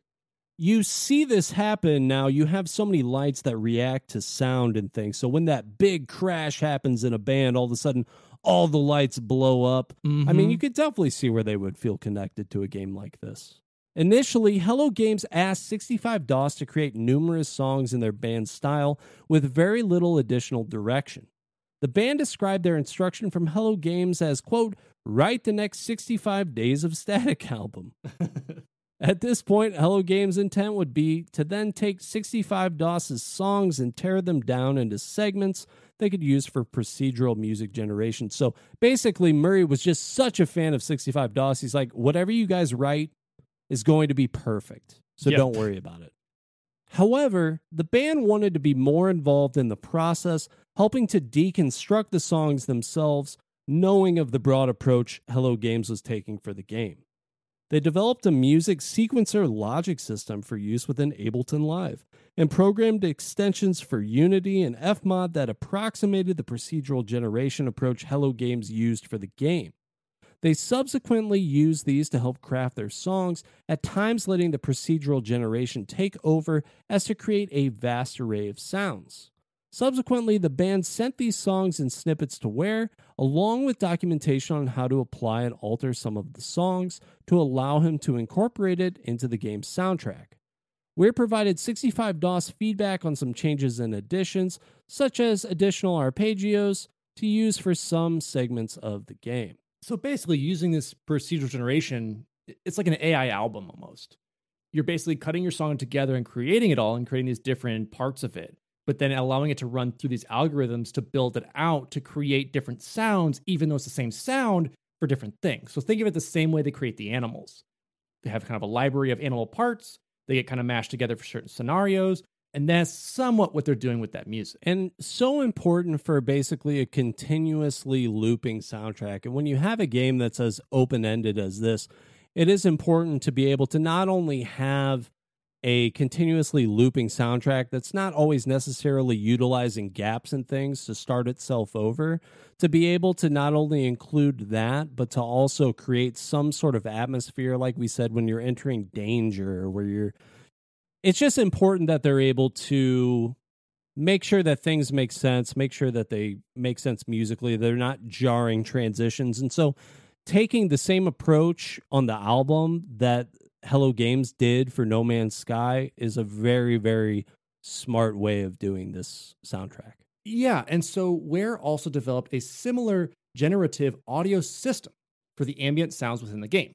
you see this happen now. You have so many lights that react to sound and things. So when that big crash happens in a band, all of a sudden all the lights blow up. I mean, mm-hmm. you could definitely see where they would feel connected to a game like this. Initially, Hello Games asked 65 DOS to create numerous songs in their band style with very little additional direction. The band described their instruction from Hello Games as, quote, write the next 65 Days of Static album. At this point, Hello Games' intent would be to then take 65 DOS's songs and tear them down into segments they could use for procedural music generation. So basically, Murray was just such a fan of 65 DOS. He's like, whatever you guys write, is going to be perfect. So Yep. don't worry about it. However, the band wanted to be more involved in the process, helping to deconstruct the songs themselves, knowing of the broad approach Hello Games was taking for the game. They developed a music sequencer logic system for use within Ableton Live and programmed extensions for Unity and Fmod that approximated the procedural generation approach Hello Games used for the game. They subsequently used these to help craft their songs, at times letting the procedural generation take over as to create a vast array of sounds. Subsequently, the band sent these songs and snippets to Ware, along with documentation on how to apply and alter some of the songs to allow him to incorporate it into the game's soundtrack. Ware provided 65 DOS feedback on some changes and additions, such as additional arpeggios to use for some segments of the game. So basically, using this procedural generation, it's like an AI album almost. You're basically cutting your song together and creating it all and creating these different parts of it, but then allowing it to run through these algorithms to build it out to create different sounds, even though it's the same sound for different things. So think of it the same way they create the animals. They have kind of a library of animal parts, they get kind of mashed together for certain scenarios, and that's somewhat what they're doing with that music. and so important for basically a continuously looping soundtrack. And when you have a game that's as open ended as this, it is important to be able to not only have a continuously looping soundtrack that's not always necessarily utilizing gaps and things to start itself over, to be able to not only include that, but to also create some sort of atmosphere, like we said, when you're entering danger, where you're it's just important that they're able to make sure that things make sense, make sure that they make sense musically. They're not jarring transitions. And so taking the same approach on the album that Hello Games did for No Man's Sky is a very, very smart way of doing this soundtrack. Yeah, and so Ware also developed a similar generative audio system for the ambient sounds within the game.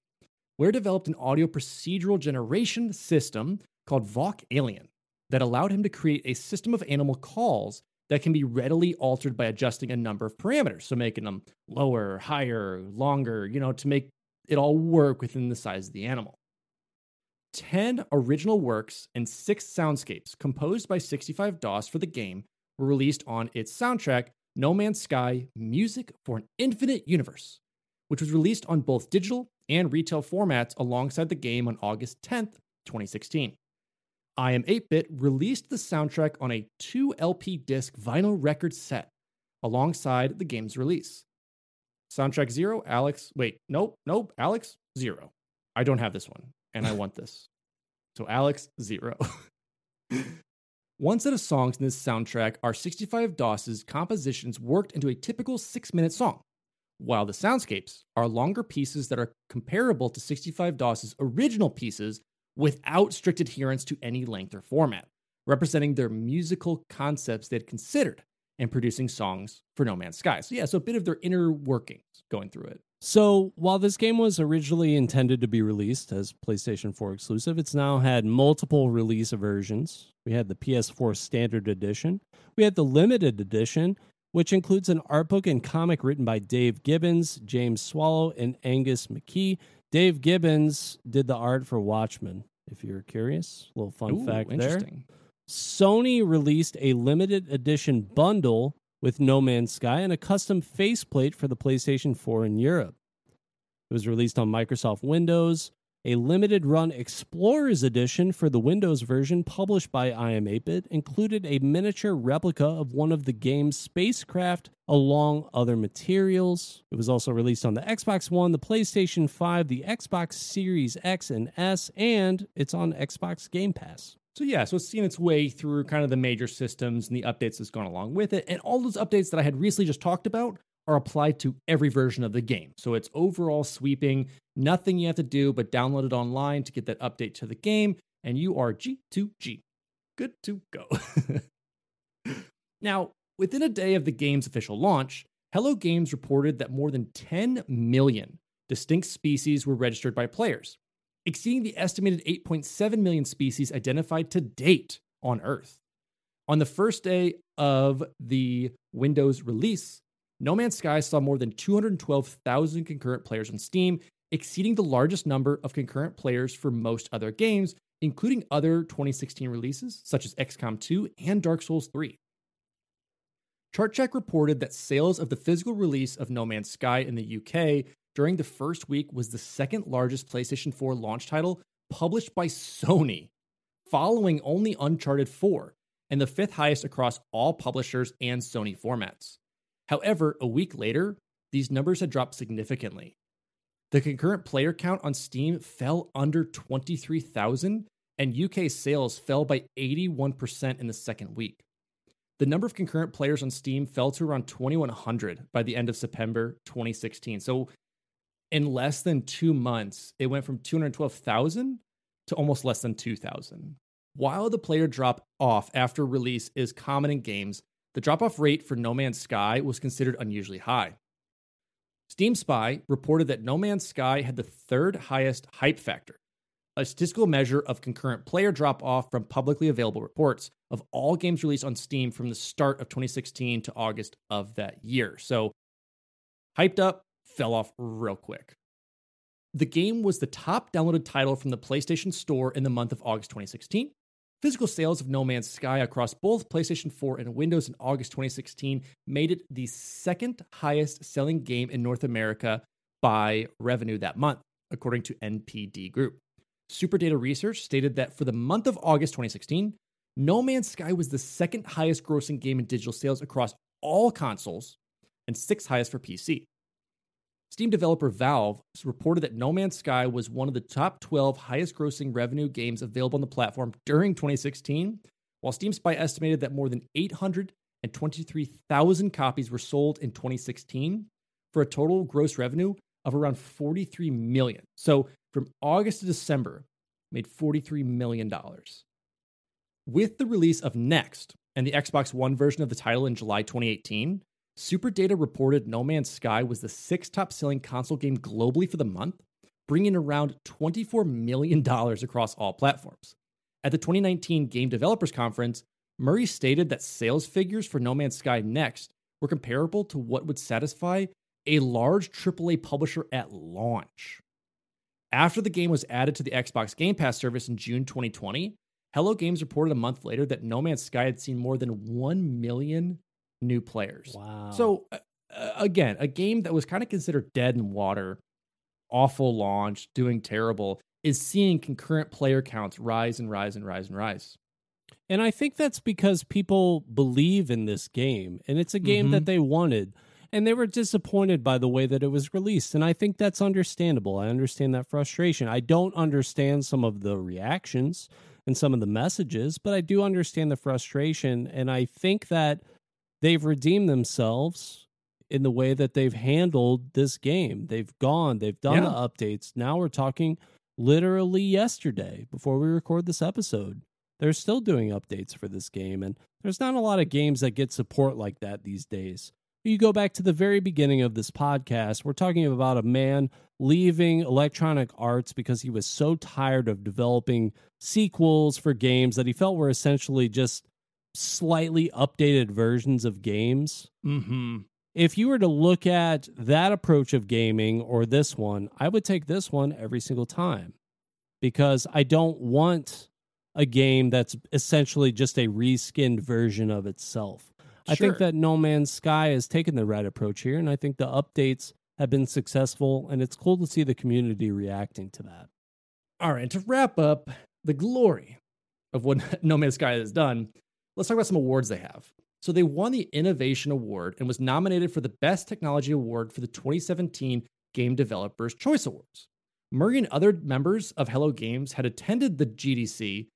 Ware developed an audio procedural generation system called VocAlien that allowed him to create a system of animal calls that can be readily altered by adjusting a number of parameters, so making them lower, higher, longer, you know, to make it all work within the size of the animal. 10 original works and 6 soundscapes composed by 65 DOS for the game were released on its soundtrack, No Man's Sky Music for an Infinite Universe, which was released on both digital and retail formats alongside the game on August 10th, 2016. iam8bit released the soundtrack on a 2 LP disc vinyl record set alongside the game's release. Soundtrack 0, Alex. Wait, nope, nope, Alex 0. I don't have this one, and I want this. So, Alex 0. One set of songs in this soundtrack are 65 DOS's compositions worked into a typical six minute song, while the soundscapes are longer pieces that are comparable to 65 DOS's original pieces without strict adherence to any length or format, representing their musical concepts they had considered in producing songs for No Man's Sky. So, yeah, so a bit of their inner workings going through it. So, while this game was originally intended to be released as PlayStation 4 exclusive, it's now had multiple release versions. We had the PS4 Standard Edition, we had the Limited Edition, which includes an art book and comic written by Dave Gibbons, James Swallow, and Angus McKie. Dave Gibbons did the art for Watchmen, if you're curious. A little fun Ooh, fact there. Sony released a limited edition bundle with No Man's Sky and a custom faceplate for the PlayStation 4 in Europe. It was released on Microsoft Windows. A limited run Explorers edition for the Windows version published by iam8bit included a miniature replica of one of the game's spacecraft along other materials. It was also released on the Xbox One, the PlayStation 5, the Xbox Series X and S, and it's on Xbox Game Pass. So yeah, so it's seen its way through kind of the major systems and the updates that's gone along with it. And all those updates that I had recently just talked about are applied to every version of the game. So it's overall sweeping Nothing you have to do but download it online to get that update to the game, and you are G2G. Good to go. now, within a day of the game's official launch, Hello Games reported that more than 10 million distinct species were registered by players, exceeding the estimated 8.7 million species identified to date on Earth. On the first day of the Windows release, No Man's Sky saw more than 212,000 concurrent players on Steam, exceeding the largest number of concurrent players for most other games, including other 2016 releases such as XCOM 2 and Dark Souls 3. Chart-Track reported that sales of the physical release of No Man's Sky in the UK during the first week was the second largest PlayStation 4 launch title published by Sony, following only Uncharted 4, and the fifth highest across all publishers and Sony formats. However, a week later, these numbers had dropped significantly. The concurrent player count on Steam fell under 23,000, and UK sales fell by 81% in the second week. The number of concurrent players on Steam fell to around 2,100 by the end of September 2016. So, in less than two months, it went from 212,000 to almost less than 2,000. While the player drop off after release is common in games, the drop off rate for No Man's Sky was considered unusually high. Steam Spy reported that No Man's Sky had the third highest hype factor, a statistical measure of concurrent player drop off from publicly available reports of all games released on Steam from the start of 2016 to August of that year. So, hyped up, fell off real quick. The game was the top downloaded title from the PlayStation Store in the month of August 2016. Physical sales of No Man's Sky across both PlayStation 4 and Windows in August 2016 made it the second highest selling game in North America by revenue that month, according to NPD Group. SuperData Research stated that for the month of August 2016, No Man's Sky was the second highest grossing game in digital sales across all consoles and sixth highest for PC. Steam developer Valve reported that No Man's Sky was one of the top 12 highest grossing revenue games available on the platform during 2016, while Steam Spy estimated that more than 823,000 copies were sold in 2016 for a total gross revenue of around 43 million. So from August to December, made $43 million. With the release of Next and the Xbox One version of the title in July 2018, SuperData reported No Man's Sky was the sixth top selling console game globally for the month, bringing around $24 million across all platforms. At the 2019 Game Developers Conference, Murray stated that sales figures for No Man's Sky Next were comparable to what would satisfy a large AAA publisher at launch. After the game was added to the Xbox Game Pass service in June 2020, Hello Games reported a month later that No Man's Sky had seen more than 1 million new players. Wow. So, uh, again, a game that was kind of considered dead in water, awful launch, doing terrible, is seeing concurrent player counts rise and rise and rise and rise. And I think that's because people believe in this game and it's a game Mhm. that they wanted and they were disappointed by the way that it was released. And I think that's understandable. I understand that frustration. I don't understand some of the reactions and some of the messages, but I do understand the frustration. And I think that they've redeemed themselves in the way that they've handled this game. They've gone, they've done the updates. Now we're talking literally yesterday before we record this episode. They're still doing updates for this game, and there's not a lot of games that get support like that these days. You go back to the very beginning of this podcast, we're talking about a man leaving Electronic Arts because he was so tired of developing sequels for games that he felt were essentially just slightly updated versions of games. Mm-hmm. If you were to look at that approach of gaming or this one, I would take this one every single time because I don't want a game that's essentially just a reskinned version of itself. I think that No Man's Sky has taken the right approach here, and I think the updates have been successful, and it's cool to see the community reacting to that. All right, to wrap up the glory of what No Man's Sky has done, let's talk about some awards they have. So they won the Innovation Award and was nominated for the Best Technology Award for the 2017 Game Developers Choice Awards. Murray and other members of Hello Games had attended the GDC,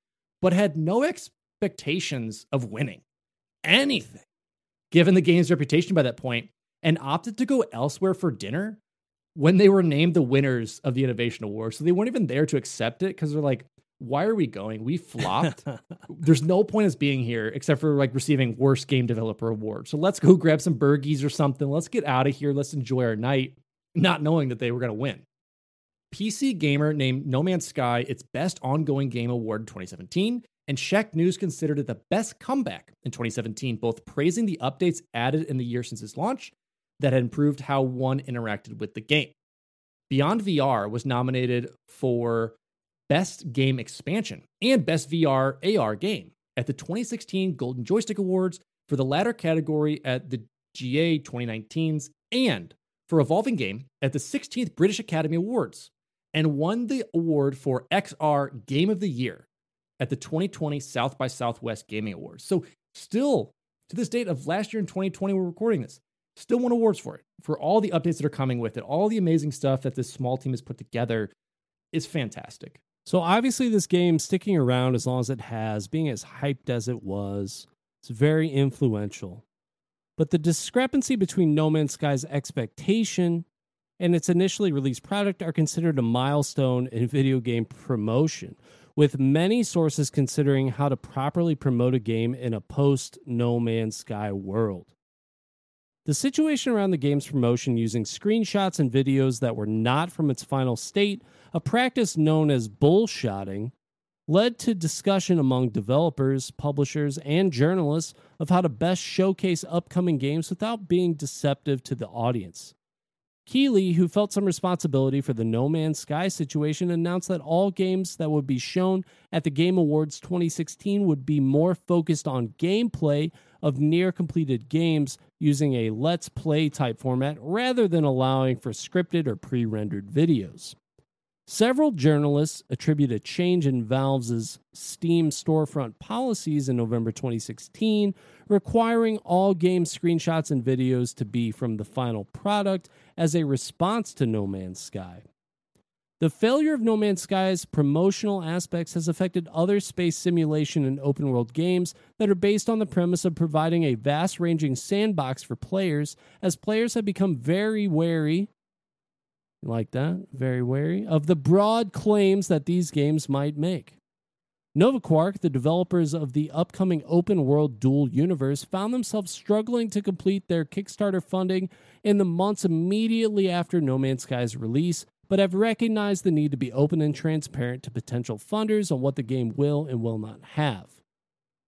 but had no expectations of winning anything, given the game's reputation by that point, and opted to go elsewhere for dinner when they were named the winners of the Innovation Award. So they weren't even there to accept it because they're like, why are we going? We flopped. There's no point us being here except for like receiving worst game developer award. So let's go grab some burgies or something. Let's get out of here. Let's enjoy our night, not knowing that they were going to win. PC Gamer named No Man's Sky its best ongoing game award in 2017, and Shacknews considered it the best comeback in 2017, both praising the updates added in the year since its launch that had improved how one interacted with the game. Beyond VR was nominated for Best Game Expansion and Best VR AR Game at the 2016 Golden Joystick Awards for the latter category at the GA 2019's and for Evolving Game at the 16th British Academy Awards and won the award for XR Game of the Year at the 2020 South by Southwest Gaming Awards. So, still to this date of last year in 2020, we're recording this, still won awards for it, for all the updates that are coming with it, all the amazing stuff that this small team has put together is fantastic. So obviously, this game sticking around as long as it has, being as hyped as it was, it's very influential. But the discrepancy between No Man's Sky's expectation and its initially released product are considered a milestone in video game promotion, with many sources considering how to properly promote a game in a post No Man's Sky world. The situation around the game's promotion using screenshots and videos that were not from its final state, a practice known as bullshotting, led to discussion among developers, publishers, and journalists of how to best showcase upcoming games without being deceptive to the audience. Keighley, who felt some responsibility for the No Man's Sky situation, announced that all games that would be shown at the Game Awards 2016 would be more focused on gameplay of near completed games using a let's play type format rather than allowing for scripted or pre rendered videos. Several journalists attribute a change in Valve's Steam storefront policies in November 2016, requiring all game screenshots and videos to be from the final product as a response to No Man's Sky. The failure of No Man's Sky's promotional aspects has affected other space simulation and open world games that are based on the premise of providing a vast ranging sandbox for players, as players have become very wary like that, very wary of the broad claims that these games might make. Novaquark, the developers of the upcoming open world dual universe, found themselves struggling to complete their Kickstarter funding in the months immediately after No Man's Sky's release, but have recognized the need to be open and transparent to potential funders on what the game will and will not have.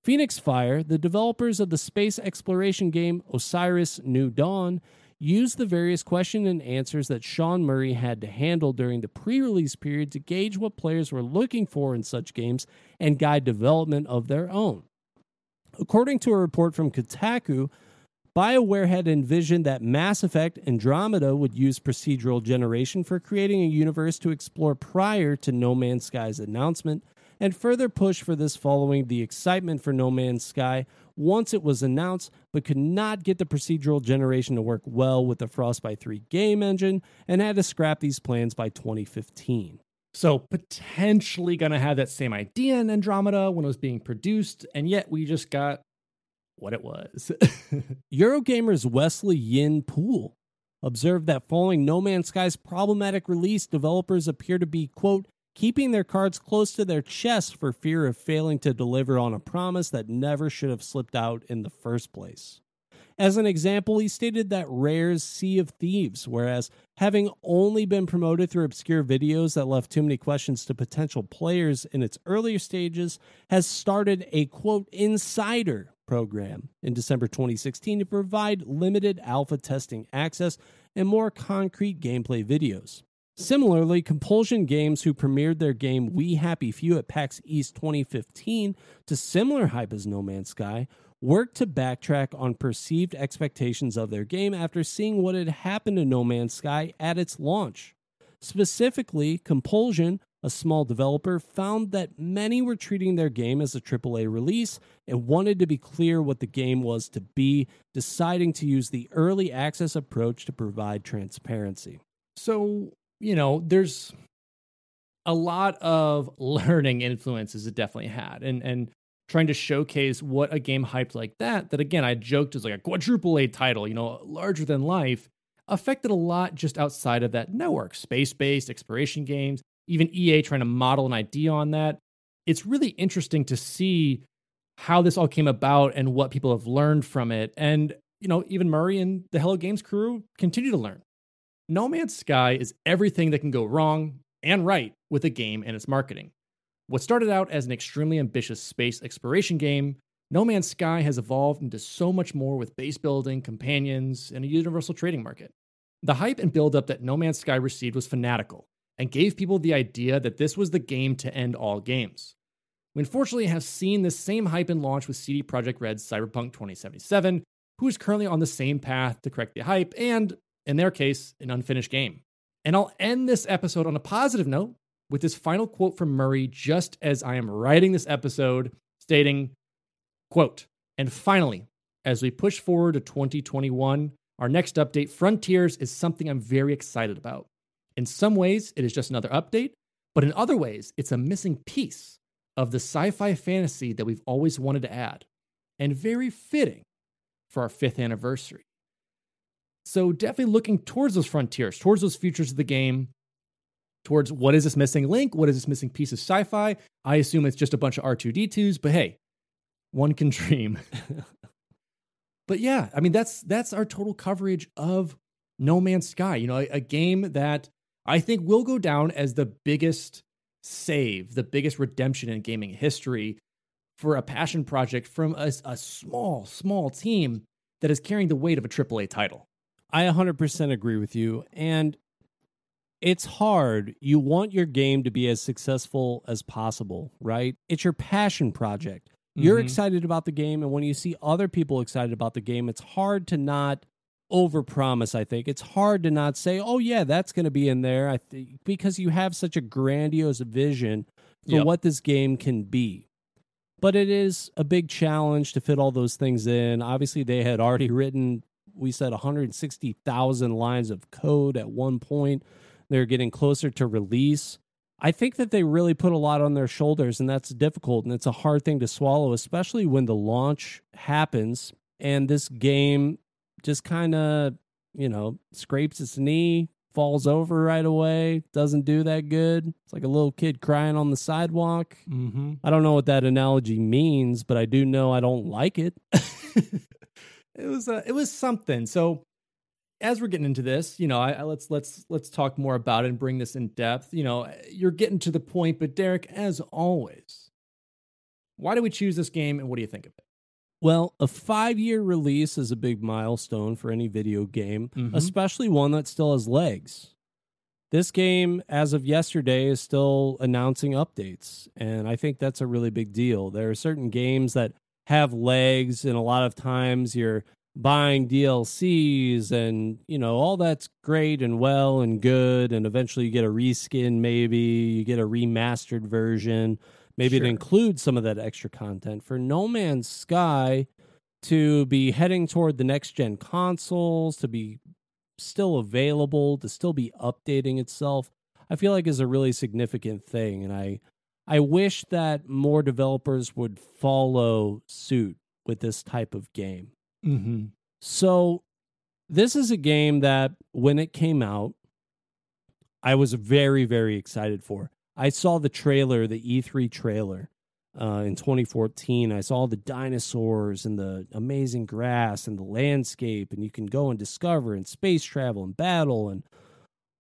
Fenix Fire, the developers of the space exploration game Osiris New Dawn, used the various questions and answers that Sean Murray had to handle during the pre release period to gauge what players were looking for in such games and guide development of their own. According to a report from Kotaku, BioWare had envisioned that Mass Effect Andromeda would use procedural generation for creating a universe to explore prior to No Man's Sky's announcement, and further push for this following the excitement for No Man's Sky once it was announced, but could not get the procedural generation to work well with the Frostbite 3 game engine and had to scrap these plans by 2015. So, potentially going to have that same idea in Andromeda when it was being produced, and yet we just got what it was. Eurogamer's Wesley Yin-Poole observed that following No Man's Sky's problematic release, developers appear to be, quote, keeping their cards close to their chest for fear of failing to deliver on a promise that never should have slipped out in the first place. As an example, he stated that Rare's Sea of Thieves, whereas having only been promoted through obscure videos that left too many questions to potential players in its earlier stages, has started a quote insider program in December 2016 to provide limited alpha testing access and more concrete gameplay videos. Similarly, Compulsion Games, who premiered their game We Happy Few at PAX East 2015 to similar hype as No Man's Sky, worked to backtrack on perceived expectations of their game after seeing what had happened to No Man's Sky at its launch. Specifically, Compulsion, a small developer, found that many were treating their game as a AAA release and wanted to be clear what the game was to be, deciding to use the early access approach to provide transparency. So, you know, there's a lot of learning influences it definitely had, and and trying to showcase what a game hyped like that. That again, I joked is like a quadruple A title, you know, larger than life. affected a lot just outside of that network space based exploration games, even EA trying to model an idea on that. It's really interesting to see how this all came about and what people have learned from it. And, you know, even Murray and the Hello Games crew continue to learn. No Man's Sky is everything that can go wrong and right with a game and its marketing. What started out as an extremely ambitious space exploration game, No Man's Sky has evolved into so much more with base building, companions, and a universal trading market. The hype and buildup that No Man's Sky received was fanatical and gave people the idea that this was the game to end all games. We unfortunately have seen this same hype and launch with CD Projekt Red's Cyberpunk 2077, who is currently on the same path to correct the hype and, in their case, an unfinished game. And I'll end this episode on a positive note with this final quote from Murray just as I am writing this episode, stating, quote, and finally, as we push forward to 2021, our next update, Frontiers, is something I'm very excited about. In some ways, it is just another update, but in other ways, it's a missing piece of the sci fi fantasy that we've always wanted to add, and very fitting for our fifth anniversary. So, definitely looking towards those frontiers, towards those futures of the game, towards what is this missing link? What is this missing piece of sci fi? I assume it's just a bunch of R2D2s, but hey, one can dream. but yeah, I mean, that's, that's our total coverage of No Man's Sky, you know, a, a game that I think will go down as the biggest save, the biggest redemption in gaming history for a passion project from a, a small, small team that is carrying the weight of a AAA title. I 100% agree with you. And it's hard. You want your game to be as successful as possible, right? It's your passion project. You're Mhm. excited about the game. And when you see other people excited about the game, it's hard to not overpromise, I think. It's hard to not say, oh, yeah, that's going to be in there I think, because you have such a grandiose vision for Yep. what this game can be. But it is a big challenge to fit all those things in. Obviously, they had already written, we said 160,000 lines of code at one point. They're getting closer to release. I think that they really put a lot on their shoulders, and that's difficult. And it's a hard thing to swallow, especially when the launch happens and this game just kind of, you know, scrapes its knee, falls over right away, doesn't do that good. It's like a little kid crying on the sidewalk. Mm-hmm. I don't know what that analogy means, but I do know I don't like it. it was uh, it was something. So as we're getting into this, you know, I, I let's let's let's talk more about it and bring this in depth. You know, you're getting to the point, but Derek, as always, why do we choose this game, and what do you think of it? Well, a five year release is a big milestone for any video game, Mhm. especially one that still has legs. This game, as of yesterday, is still announcing updates. And I think that's a really big deal. There are certain games that have legs, and a lot of times you're buying DLCs, and, you know, all that's great and well and good. And eventually you get a reskin, maybe, you get a remastered version. Maybe Sure. it includes some of that extra content. For No Man's Sky to be heading toward the next gen consoles, to be still available, to still be updating itself, I feel like is a really significant thing. And I I wish that more developers would follow suit with this type of game. Mm-hmm. So this is a game that when it came out, I was very, very excited for. I saw the trailer, the E3 trailer uh, in 2014. I saw the dinosaurs and the amazing grass and the landscape, and you can go and discover and space travel and battle and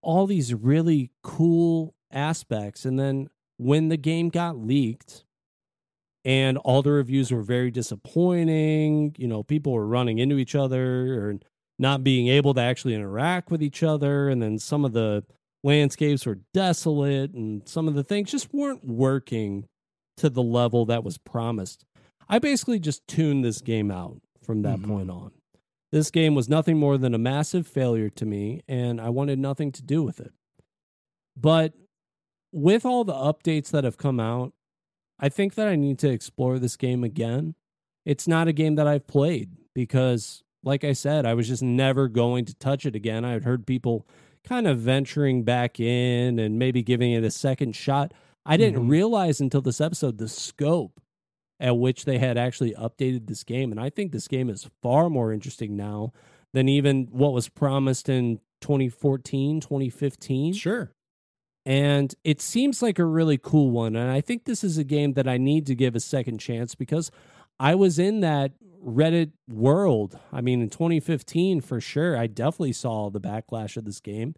all these really cool aspects. And then when the game got leaked, and all the reviews were very disappointing. You know, people were running into each other or not being able to actually interact with each other. And then some of the landscapes were desolate and some of the things just weren't working to the level that was promised. I basically just tuned this game out from that Mhm. point on. This game was nothing more than a massive failure to me, and I wanted nothing to do with it. But with all the updates that have come out, I think that I need to explore this game again. It's not a game that I've played because, like I said, I was just never going to touch it again. I had heard people kind of venturing back in and maybe giving it a second shot. I didn't Mhm. realize until this episode the scope at which they had actually updated this game. And I think this game is far more interesting now than even what was promised in 2014, 2015. Sure. And it seems like a really cool one. And I think this is a game that I need to give a second chance because I was in that Reddit world. I mean, in 2015, for sure, I definitely saw the backlash of this game.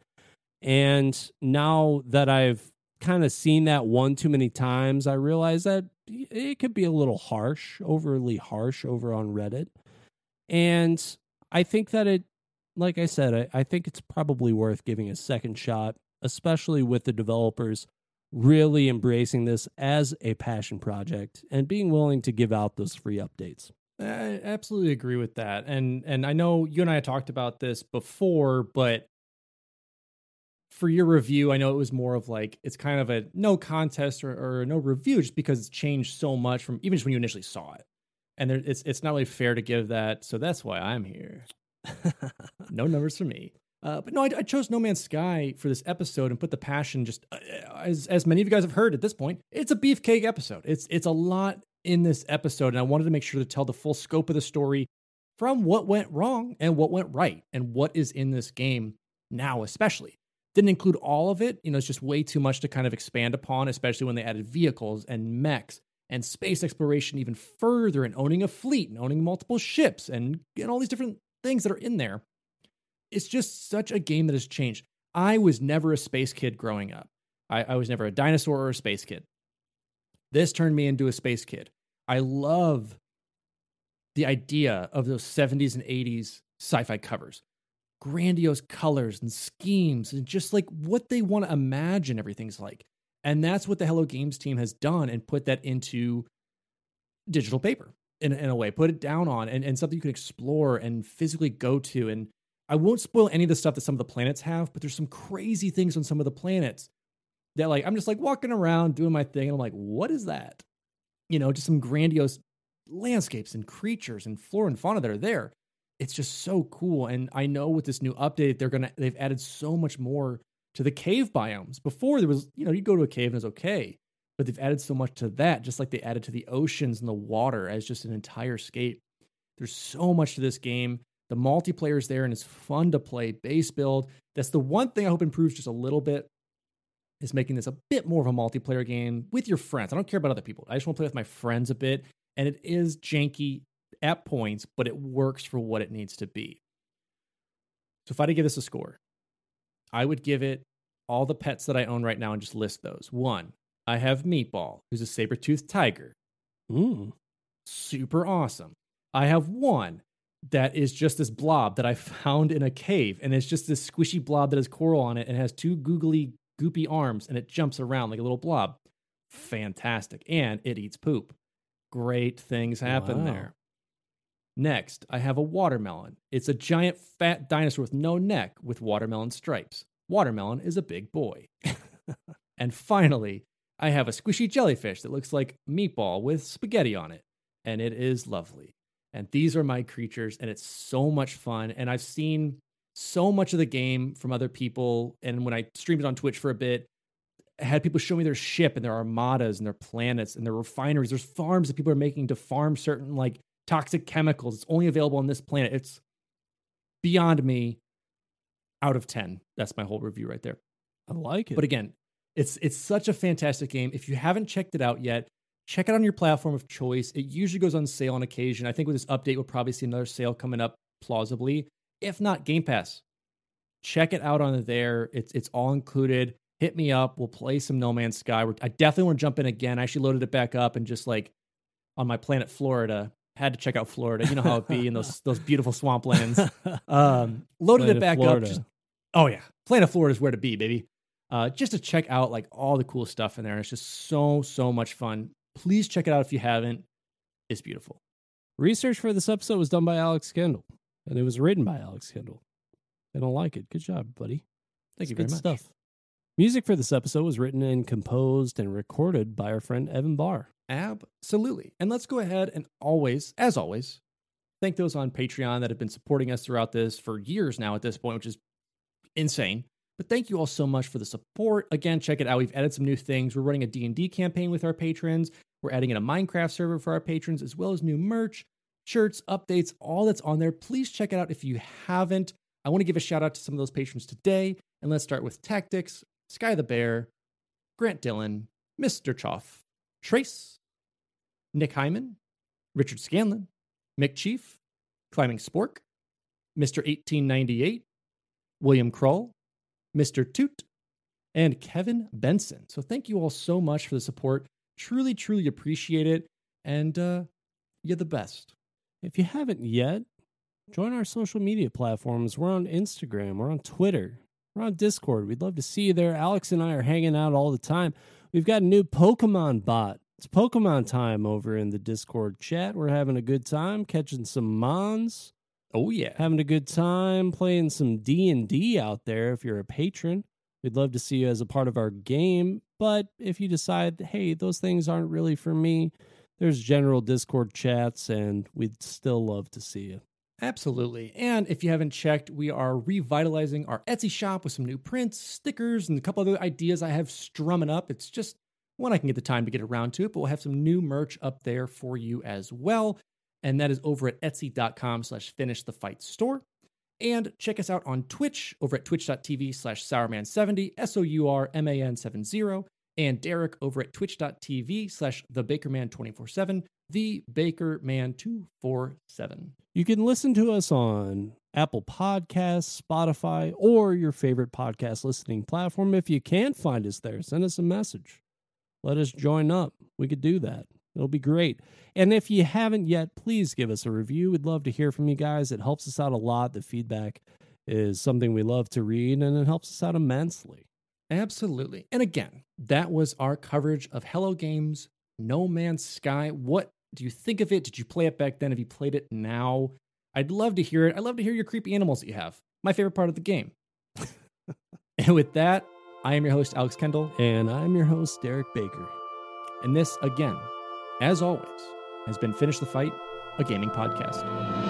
And now that I've kind of seen that one too many times, I realize that it could be a little harsh, overly harsh over on Reddit. And I think that it, like I said, I, I think it's probably worth giving a second shot especially with the developers really embracing this as a passion project and being willing to give out those free updates. I absolutely agree with that. And and I know you and I talked about this before, but for your review, I know it was more of like it's kind of a no contest or, or no review just because it's changed so much from even just when you initially saw it. And there, it's it's not really fair to give that, so that's why I'm here. no numbers for me. Uh, but no, I, I, chose No Man's Sky for this episode and put the passion. Just uh, as as many of you guys have heard at this point, it's a beefcake episode. It's it's a lot in this episode, and I wanted to make sure to tell the full scope of the story from what went wrong and what went right, and what is in this game now, especially. Didn't include all of it. You know, it's just way too much to kind of expand upon, especially when they added vehicles and mechs and space exploration even further, and owning a fleet and owning multiple ships and, and all these different things that are in there it's just such a game that has changed. I was never a space kid growing up. I, I, was never a dinosaur or a space kid. This turned me into a space kid. I love the idea of those 70s and 80s sci fi covers, grandiose colors and schemes, and just like what they want to imagine everything's like. And that's what the Hello Games team has done and put that into digital paper in, in a way, put it down on and, and something you can explore and physically go to and I won't spoil any of the stuff that some of the planets have, but there's some crazy things on some of the planets that like I'm just like walking around doing my thing and I'm like, what is that? You know, just some grandiose landscapes and creatures and flora and fauna that are there. It's just so cool. And I know with this new update, they're gonna they've added so much more to the cave biomes. Before there was, you know, you go to a cave and it's okay. But they've added so much to that, just like they added to the oceans and the water as just an entire scape. There's so much to this game. The multiplayer is there and it's fun to play base build. That's the one thing I hope improves just a little bit is making this a bit more of a multiplayer game with your friends. I don't care about other people. I just want to play with my friends a bit. And it is janky at points, but it works for what it needs to be. So if I had to give this a score, I would give it all the pets that I own right now and just list those. One, I have Meatball, who's a saber-toothed tiger. Ooh. Super awesome. I have one that is just this blob that I found in a cave. And it's just this squishy blob that has coral on it and has two googly, goopy arms and it jumps around like a little blob. Fantastic. And it eats poop. Great things happen wow. there. Next, I have a watermelon. It's a giant fat dinosaur with no neck with watermelon stripes. Watermelon is a big boy. and finally, I have a squishy jellyfish that looks like meatball with spaghetti on it. And it is lovely and these are my creatures and it's so much fun and i've seen so much of the game from other people and when i streamed it on twitch for a bit I had people show me their ship and their armadas and their planets and their refineries. There's farms that people are making to farm certain like toxic chemicals. It's only available on this planet. It's beyond me out of 10 that's my whole review right there. I like it. But again it's it's such a fantastic game. If you haven't checked it out yet check it on your platform of choice. It usually goes on sale on occasion. I think with this update, we'll probably see another sale coming up plausibly. If not, Game Pass. Check it out on there. It's it's all included. Hit me up. We'll play some No Man's Sky. I definitely want to jump in again. I actually loaded it back up and just like on my planet Florida. Had to check out Florida. You know how it be in those those beautiful swamplands. Um, loaded planet it back Florida. up. Just, oh yeah, Planet Florida is where to be, baby. Uh, just to check out like all the cool stuff in there. And it's just so so much fun. Please check it out if you haven't. It's beautiful. Research for this episode was done by Alex Kendall, and it was written by Alex Kendall. I don't like it. Good job, buddy. Thank That's you very much. Stuff. Music for this episode was written and composed and recorded by our friend Evan Barr. Absolutely. And let's go ahead and always, as always, thank those on Patreon that have been supporting us throughout this for years now at this point, which is insane. But thank you all so much for the support. Again, check it out. We've added some new things. We're running a D&D campaign with our patrons. We're adding in a Minecraft server for our patrons as well as new merch. shirts, updates, all that's on there. Please check it out if you haven't. I want to give a shout out to some of those patrons today. And let's start with Tactics, Sky the Bear, Grant Dillon, Mr. Choff, Trace, Nick Hyman, Richard Scanlon, Mick Chief, Climbing Spork, Mr. 1898, William Kroll, Mr. Toot, and Kevin Benson. So thank you all so much for the support. Truly, truly appreciate it. And uh, you're the best. If you haven't yet, join our social media platforms. We're on Instagram, we're on Twitter, we're on Discord. We'd love to see you there. Alex and I are hanging out all the time. We've got a new Pokemon bot. It's Pokemon time over in the Discord chat. We're having a good time catching some mons. Oh yeah. Having a good time playing some D&D out there if you're a patron. We'd love to see you as a part of our game, but if you decide, "Hey, those things aren't really for me," there's general Discord chats and we'd still love to see you. Absolutely. And if you haven't checked, we are revitalizing our Etsy shop with some new prints, stickers, and a couple other ideas I have strumming up. It's just when I can get the time to get around to it, but we'll have some new merch up there for you as well. And that is over at etsy.com slash finish the fight store. And check us out on Twitch over at twitch.tv slash sourman70, S O U R M A N 70, and Derek over at twitch.tv slash the Bakerman 24 7, the Bakerman 247. You can listen to us on Apple Podcasts, Spotify, or your favorite podcast listening platform. If you can't find us there, send us a message. Let us join up. We could do that. It'll be great. And if you haven't yet, please give us a review. We'd love to hear from you guys. It helps us out a lot. The feedback is something we love to read, and it helps us out immensely. Absolutely. And again, that was our coverage of Hello Games No Man's Sky. What do you think of it? Did you play it back then? Have you played it now? I'd love to hear it. I'd love to hear your creepy animals that you have. My favorite part of the game. and with that, I am your host, Alex Kendall. And I'm your host, Derek Baker. And this, again, as always, has been Finish the Fight, a gaming podcast.